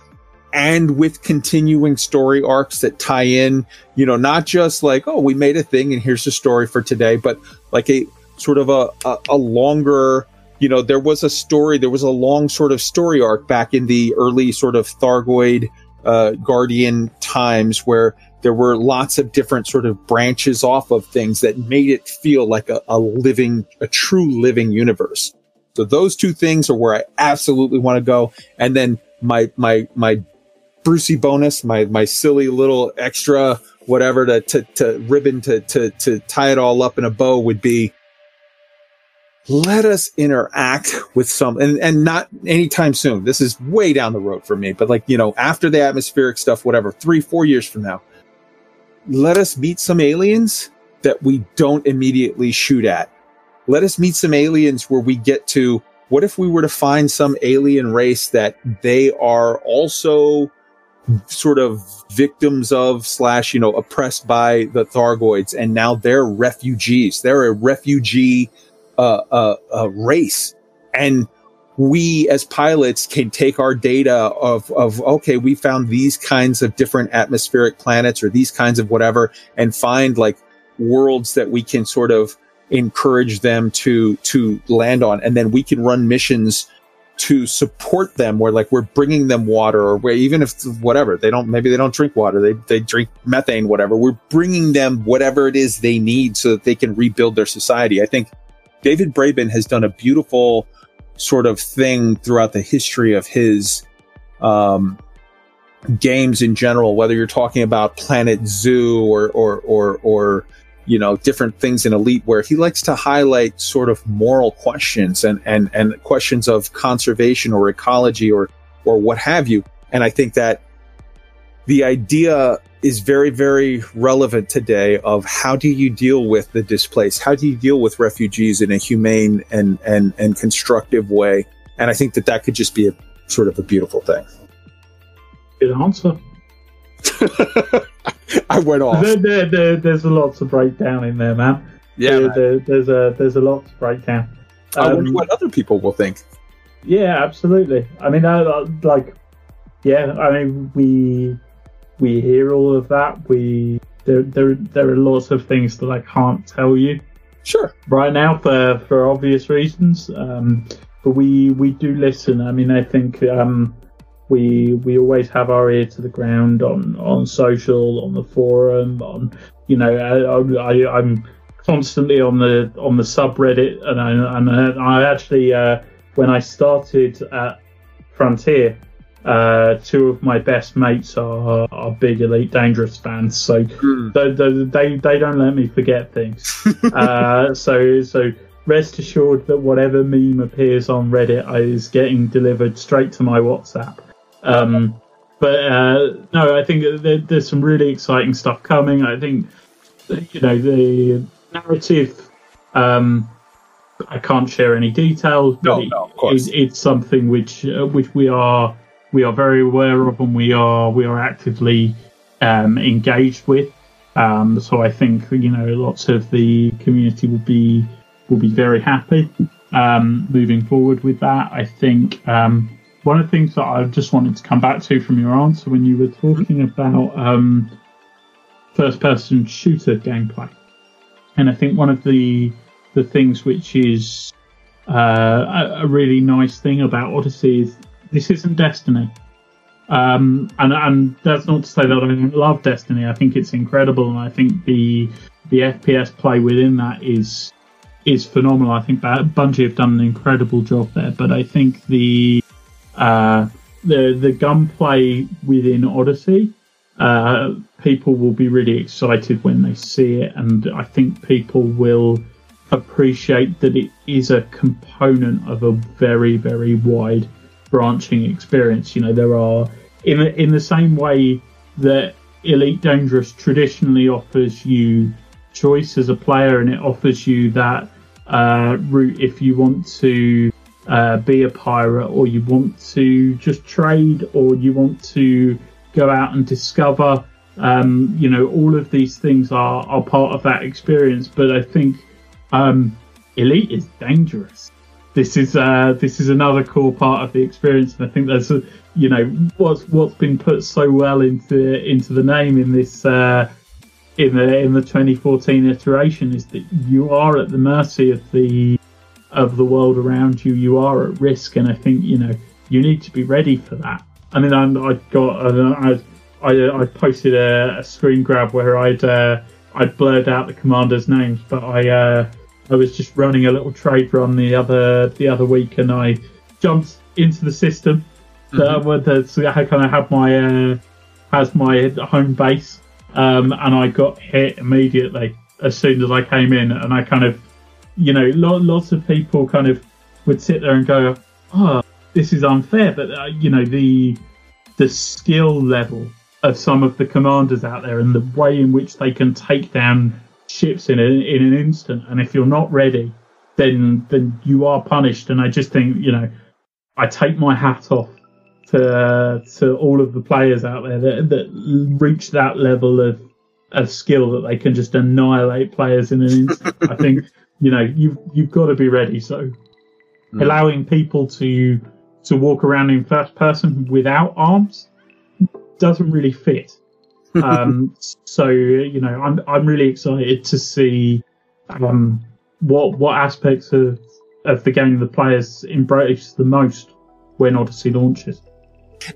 and with continuing story arcs that tie in, you know, not just like, oh, we made a thing and here's the story for today, but like a sort of a, a, a longer, you know, there was a story, there was a long sort of story arc back in the early sort of Thargoid uh, Guardian times where there were lots of different sort of branches off of things that made it feel like a, a living, a true living universe. So those two things are where I absolutely want to go. And then my, my, my Brucey bonus, my, my silly little extra whatever to, to, to ribbon to, to, to tie it all up in a bow would be let us interact with some and, and not anytime soon. This is way down the road for me, but like, you know, after the atmospheric stuff, whatever, three, four years from now, let us meet some aliens that we don't immediately shoot at. Let us meet some aliens where we get to what if we were to find some alien race that they are also sort of victims of slash you know oppressed by the thargoids and now they're refugees they're a refugee uh, uh, uh, race and we as pilots can take our data of, of, okay, we found these kinds of different atmospheric planets or these kinds of whatever and find like worlds that we can sort of encourage them to, to land on. And then we can run missions to support them where like we're bringing them water or where even if whatever they don't maybe they don't drink water they, they drink methane whatever we're bringing them whatever it is they need so that they can rebuild their society i think David Braben has done a beautiful sort of thing throughout the history of his um, games in general, whether you're talking about Planet Zoo or or or or you know different things in Elite, where he likes to highlight sort of moral questions and and and questions of conservation or ecology or or what have you. And I think that the idea is very very relevant today of how do you deal with the displaced how do you deal with refugees in a humane and and and constructive way and i think that that could just be a sort of a beautiful thing Good answer. <laughs> I went off. There, there, there, there's a lot to break down in there, man. Yeah, There- there- there's a there's a lot to break down. I wonder Um, what other people will think. Yeah, absolutely. I mean, I, I- like, yeah, I mean, we we hear all of that. We there there there are lots of things that I can't tell you Sure. right now for for obvious reasons. Um, but we we do listen. I mean, I think um, we we always have our ear to the ground on on social, on the forum, on you know, I, I I'm constantly on the on the subreddit, and I and I, actually uh, when I started at Frontier. Uh, two of my best mates are, are big Elite Dangerous fans, so they, they, they, they don't let me forget things. <laughs> uh, so so rest assured that whatever meme appears on Reddit is getting delivered straight to my WhatsApp. Um, but uh, no, I think there, there's some really exciting stuff coming. I think you know the narrative. Um, I can't share any details. but No, no, of course. it- it's something which uh, which we are we are very aware of and we are we are actively um, engaged with. Um, so I think you know lots of the community will be will be very happy um, moving forward with that. I think um, one of the things that I just wanted to come back to from your answer when you were talking about um, first person shooter gameplay, and I think one of the the things which is uh, a, a really nice thing about Odyssey is this isn't Destiny. Um, and and that's not to say that I don't love Destiny. I think it's incredible, and I think the the FPS play within that is is phenomenal. I think Bungie have done an incredible job there. But I think the uh, the the gunplay within Odyssey, uh, people will be really excited when they see it, and I think people will appreciate that it is a component of a very very wide branching experience. You know, there are in in the same way that Elite Dangerous traditionally offers you choice as a player, and it offers you that uh, route if you want to uh, be a pirate, or you want to just trade, or you want to go out and discover. Um, you know, all of these things are, are part of that experience. But I think um, Elite is dangerous this is uh, this is another core part of the experience, and I think that's a, you know what's what's been put so well into into the name in this uh, in the in the 2014 iteration is that you are at the mercy of the of the world around you. You are at risk, and I think you know you need to be ready for that. I mean, I'm, I got I I, I posted a, a screen grab where I'd uh, I'd blurred out the commanders' names, but I. Uh, I was just running a little trade run the other the other week, and I jumped into the system. That mm so I kind of had my uh, has my home base, um, and I got hit immediately as soon as I came in, and I kind of, you know, lo- lots of people kind of would sit there and go, "Oh, this is unfair," but uh, you know the the skill level of some of the commanders out there and the way in which they can take down ships in, a, in an instant. And if you're not ready, then then you are punished. And I just think, you know, I take my hat off to to all of the players out there that, that reach that level of of skill that they can just annihilate players in an <laughs> instant. I think you know you've you've got to be ready. So mm. allowing people to to walk around in first person without arms doesn't really fit. Um, <laughs> so you know, I'm I'm really excited to see um, what what aspects of of the game the players embrace the most when Odyssey launches.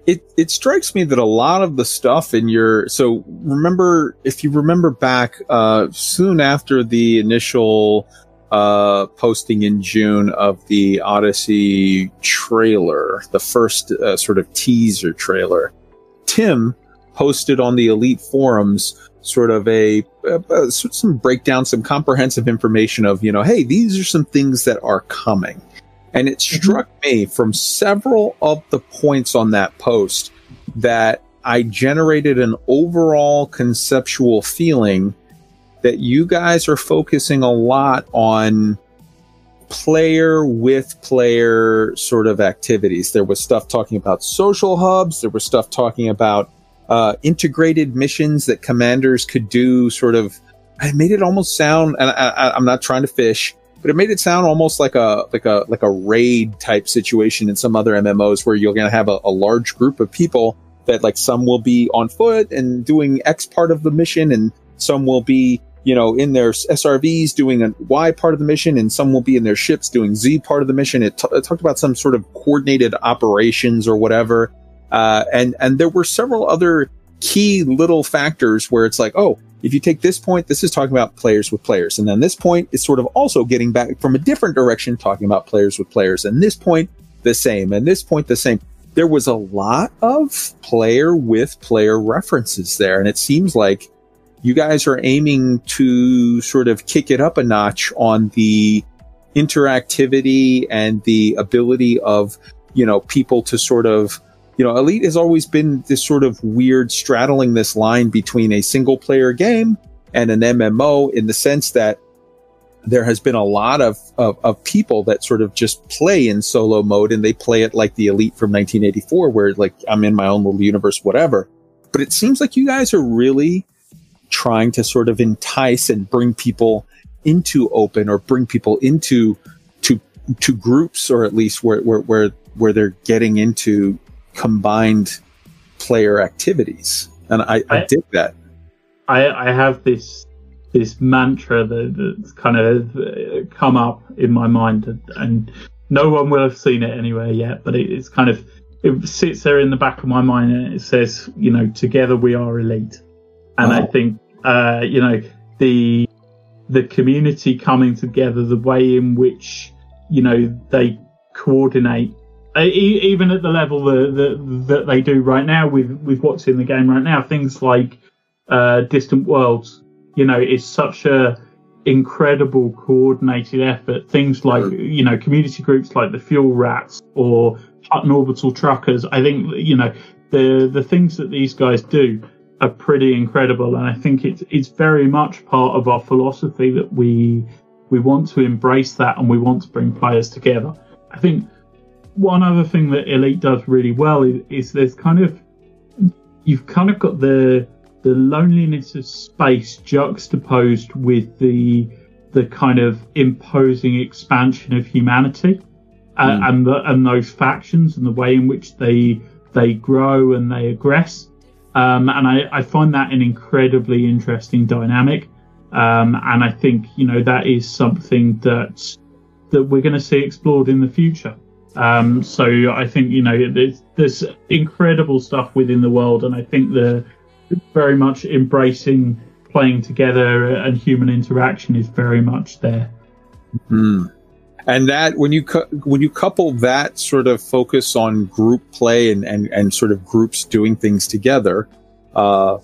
It it strikes me that a lot of the stuff in your so remember if you remember back uh, soon after the initial uh, posting in June of the Odyssey trailer, the first uh, sort of teaser trailer. Tim posted on the Elite forums sort of a, a, some breakdown, some comprehensive information of you know, hey, these are some things that are coming, and it mm-hmm. struck me from several of the points on that post that I generated an overall conceptual feeling that you guys are focusing a lot on player with player sort of activities. There was stuff talking about social hubs, there was stuff talking about uh, integrated missions that commanders could do, sort of. I made it almost sound, and I, am not trying to fish, but it made it sound almost like a like a like a raid type situation in some other MMOs where you're going to have a, a large group of people that like some will be on foot and doing X part of the mission, and some will be you know in their SRVs doing a Y part of the mission, and some will be in their ships doing Z part of the mission. It, t- it talked about some sort of coordinated operations or whatever, uh, and and there were several other key little factors where it's like, oh, if you take this point, this is talking about players with players. And then this point is sort of also getting back from a different direction, talking about players with players. And this point, the same. And this point, the same there was a lot of player with player references there. And it seems like you guys are aiming to sort of kick it up a notch on the interactivity and the ability of, you know, people to sort of, you know, Elite has always been this sort of weird straddling this line between a single player game and an MMO in the sense that there has been a lot of, of, of, people that sort of just play in solo mode and they play it like the elite from 1984 where like i'm in my own little universe whatever. But it seems like you guys are really trying to sort of entice and bring people into open or bring people into to to groups or at least where where where, where they're getting into combined player activities and i, I, I dig that I, I have this this mantra that, that's kind of uh, come up in my mind, and, and, no one will have seen it anywhere yet. But it, it's kind of it sits there in the back of my mind, and it says, you know, together we are elite. And I think, uh, you know, the the community coming together, the way in which you know they coordinate even at the level that, that, that, they do right now with, with what's in the game right now, things like uh, distant worlds, you know, is such a incredible coordinated effort. Things like, you know, community groups like the Fuel Rats or Hutton Orbital Truckers. I think, you know, the the things that these guys do are pretty incredible, and I think it's it's very much part of our philosophy that we we want to embrace that and we want to bring players together. I think one other thing that Elite does really well is, is there's kind of you've kind of got the the loneliness of space juxtaposed with the the kind of imposing expansion of humanity uh, mm. and the, and those factions and the way in which they they grow and they aggress. Um, and I, I, find that an incredibly interesting dynamic. Um, and I think you know that is something that that we're going to see explored in the future. Um, so I think you know there's, there's incredible stuff within the world, and I think the very much embracing playing together and human interaction is very much there. Mm. And that when you cu- when you couple that sort of focus on group play and, and, and sort of groups doing things together, uh,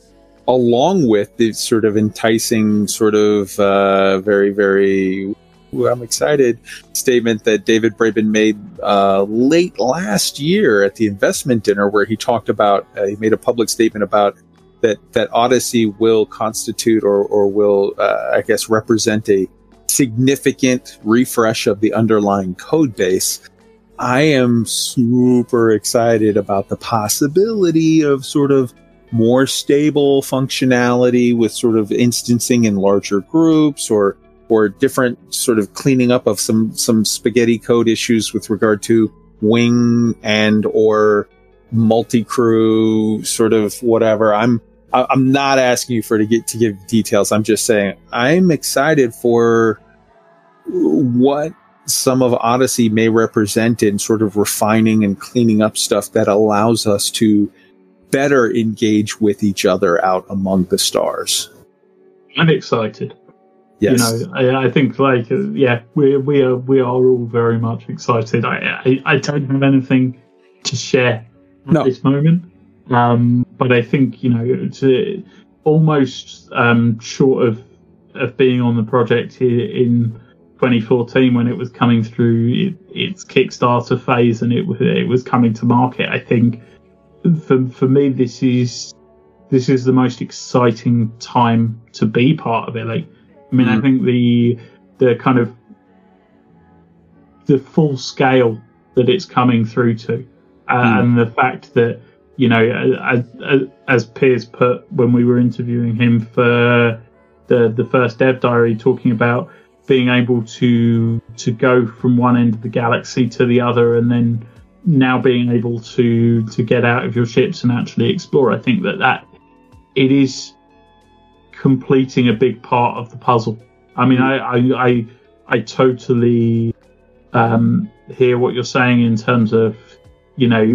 along with the sort of enticing, sort of uh, very very ooh, I'm excited statement that David Braben made uh, late last year at the investment dinner, where he talked about uh, he made a public statement about that that Odyssey will constitute or or will uh, I guess represent a significant refresh of the underlying code base. I am super excited about the possibility of sort of more stable functionality with sort of instancing in larger groups or or different sort of cleaning up of some some spaghetti code issues with regard to wing and or multi-crew sort of whatever. I'm I, am not asking you for to get to give details. I'm just saying I'm excited for what some of Odyssey may represent in sort of refining and cleaning up stuff that allows us to better engage with each other out among the stars. I'm excited. Yes. You know, I, I think like uh, yeah, we we are we are all very much excited. I I, I don't have anything to share at no. this moment, um, but I think you know to almost um, short of of being on the project here in 2014 when it was coming through it, its Kickstarter phase and it it was coming to market. I think for for me this is this is the most exciting time to be part of it. Like I mean, mm. I think the the kind of the full scale that it's coming through to, uh, mm. and the fact that you know, as, as Piers put when we were interviewing him for the the first Dev Diary, talking about being able to to go from one end of the galaxy to the other, and then now being able to to get out of your ships and actually explore. I think that that it is completing a big part of the puzzle. I mean, I I I, I totally um, hear what you're saying in terms of you know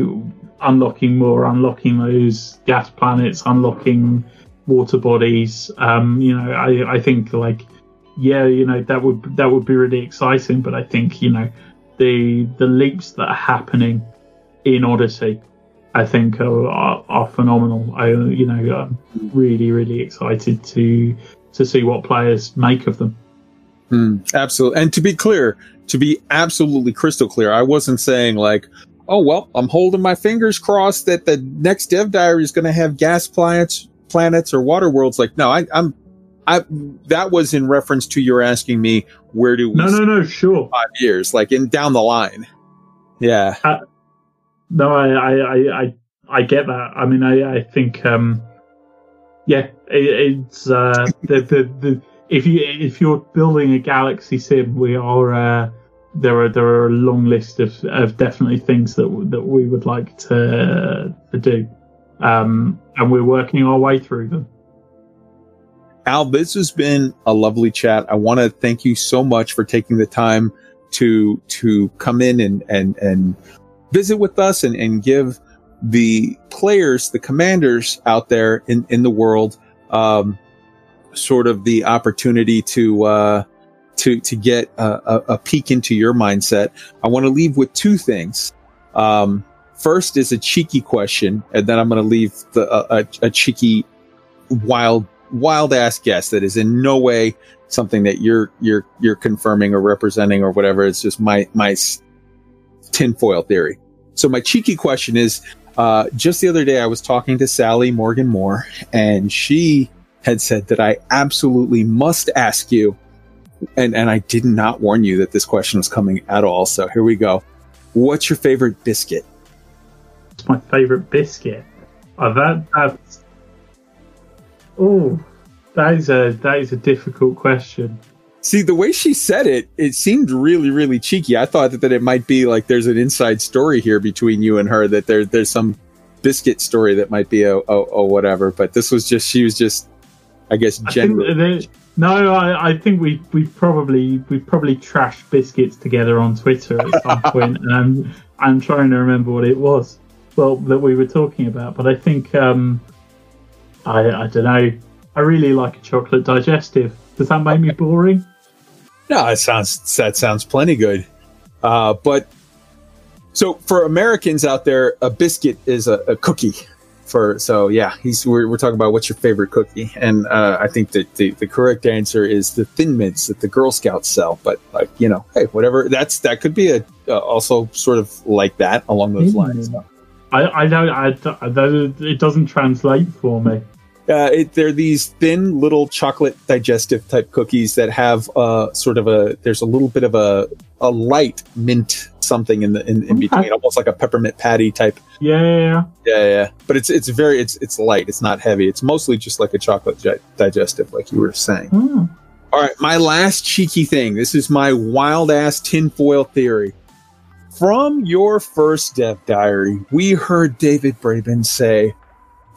unlocking more, unlocking those gas planets, unlocking water bodies. Um, you know, I I think like yeah, you know that would that would be really exciting. But I think you know the the leaps that are happening in Odyssey I think are, are, are phenomenal. I, you know, I'm really, really excited to to see what players make of them. Mm, absolutely. And to be clear, to be absolutely crystal clear, I wasn't saying like, oh well, I'm holding my fingers crossed that the next Dev Diary is going to have gas planets, planets or water worlds. Like, no, I, I'm. I, that was in reference to your asking me where do we no no no sure five years like in down the line yeah uh, no, I, I, I, I get that. I mean, I, I think, um, yeah, it, it's uh, the, the, the if you if you're building a galaxy sim, we are uh, there are there are a long list of, of definitely things that that we would like to to do, um, and we're working our way through them. Al, this has been a lovely chat. I want to thank you so much for taking the time to to come in and and and visit with us and, and give the players, the commanders out there in, in the world, um, sort of the opportunity to, uh, to, to get a, a, peek into your mindset. I want to leave with two things. Um, first is a cheeky question, and then I'm going to leave the, a, a cheeky, wild, wild ass guess that is in no way something that you're you're you're confirming or representing or whatever. It's just my my tinfoil theory. So my cheeky question is, uh, just the other day I was talking to Sally Morgan Moore, and she had said that I absolutely must ask you, and and I did not warn you that this question was coming at all. So here we go. What's your favorite biscuit? It's my favorite biscuit. Oh, that is a that is a difficult question. See, the way she said it, it seemed really, really cheeky. I thought that, that it might be like there's an inside story here between you and her, that there, there's some biscuit story that might be a, a, a whatever. But this was just, she was just, I guess, genuine. No, I, I think we we probably we probably trashed biscuits together on Twitter at some <laughs> point, and I'm I'm trying to remember what it was. Well, that we were talking about, but I think um, I I don't know. I really like a chocolate digestive. Does that make me boring? No, that sounds that sounds plenty good. Uh, but so for Americans out there, a biscuit is a, a cookie. For so yeah, he's we're, we're talking about what's your favorite cookie, and uh, I think that the, the correct answer is the Thin Mints that the Girl Scouts sell. But like you know, hey, whatever. That's that could be a uh, also sort of like that along those mm. lines. I I don't I, I, it doesn't translate for me. Uh, it, they're these thin little chocolate digestive type cookies that have uh, sort of a there's a little bit of a a light mint something in the in, in between, almost like a peppermint patty type. Yeah, yeah, yeah, yeah. But it's it's very it's it's light. It's not heavy. It's mostly just like a chocolate di- digestive, like you were saying. Mm. All right, my last cheeky thing. This is my wild ass tinfoil theory. From your first Dev Diary, we heard David Braben say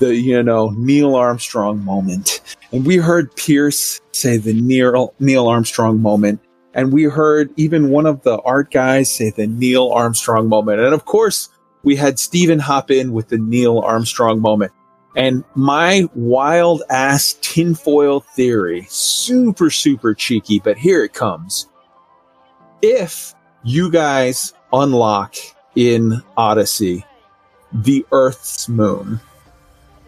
the you know Neil Armstrong moment, and we heard Piers say the Neil Neil Armstrong moment, and we heard even one of the art guys say the Neil Armstrong moment, and of course we had Stephen hop in with the Neil Armstrong moment. And my wild ass tinfoil theory, super, super cheeky, but here it comes. If you guys unlock in Odyssey the Earth's moon,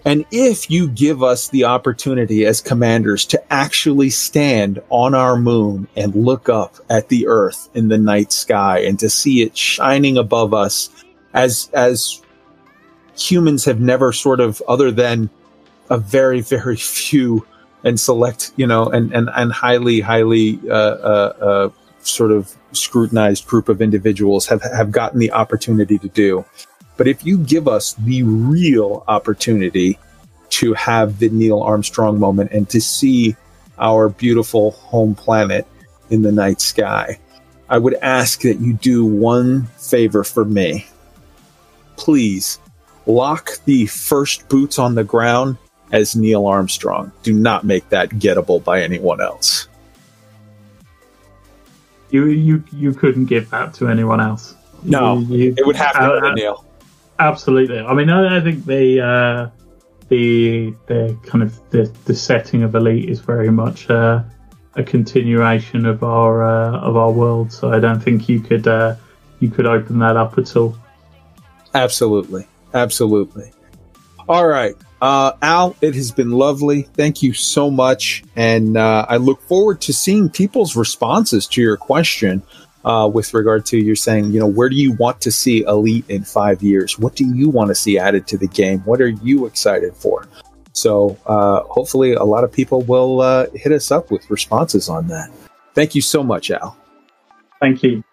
and if you give us the opportunity as commanders to actually stand on our moon and look up at the Earth in the night sky and to see it shining above us as, as humans have never sort of, other than a very, very few and select, you know, and, and, and highly, highly, uh, uh, uh, sort of scrutinized group of individuals have, have gotten the opportunity to do. But if you give us the real opportunity to have the Neil Armstrong moment and to see our beautiful home planet in the night sky, I would ask that you do one favor for me. Please lock the first boots on the ground as Neil Armstrong. Do not make that gettable by anyone else. You you you couldn't give that to anyone else. No, you, you, it would have to uh, Neil. Absolutely. I mean, I, I think the uh, the the kind of the, the setting of Elite is very much uh, a continuation of our uh, of our world. So I don't think you could uh, you could open that up at all. Absolutely, absolutely. All right, uh, Al, it has been lovely. Thank you so much, and uh, I look forward to seeing people's responses to your question uh, with regard to you're saying, you know, where do you want to see Elite in five years? What do you want to see added to the game? What are you excited for? So uh, hopefully, a lot of people will uh, hit us up with responses on that. Thank you so much, Al. Thank you.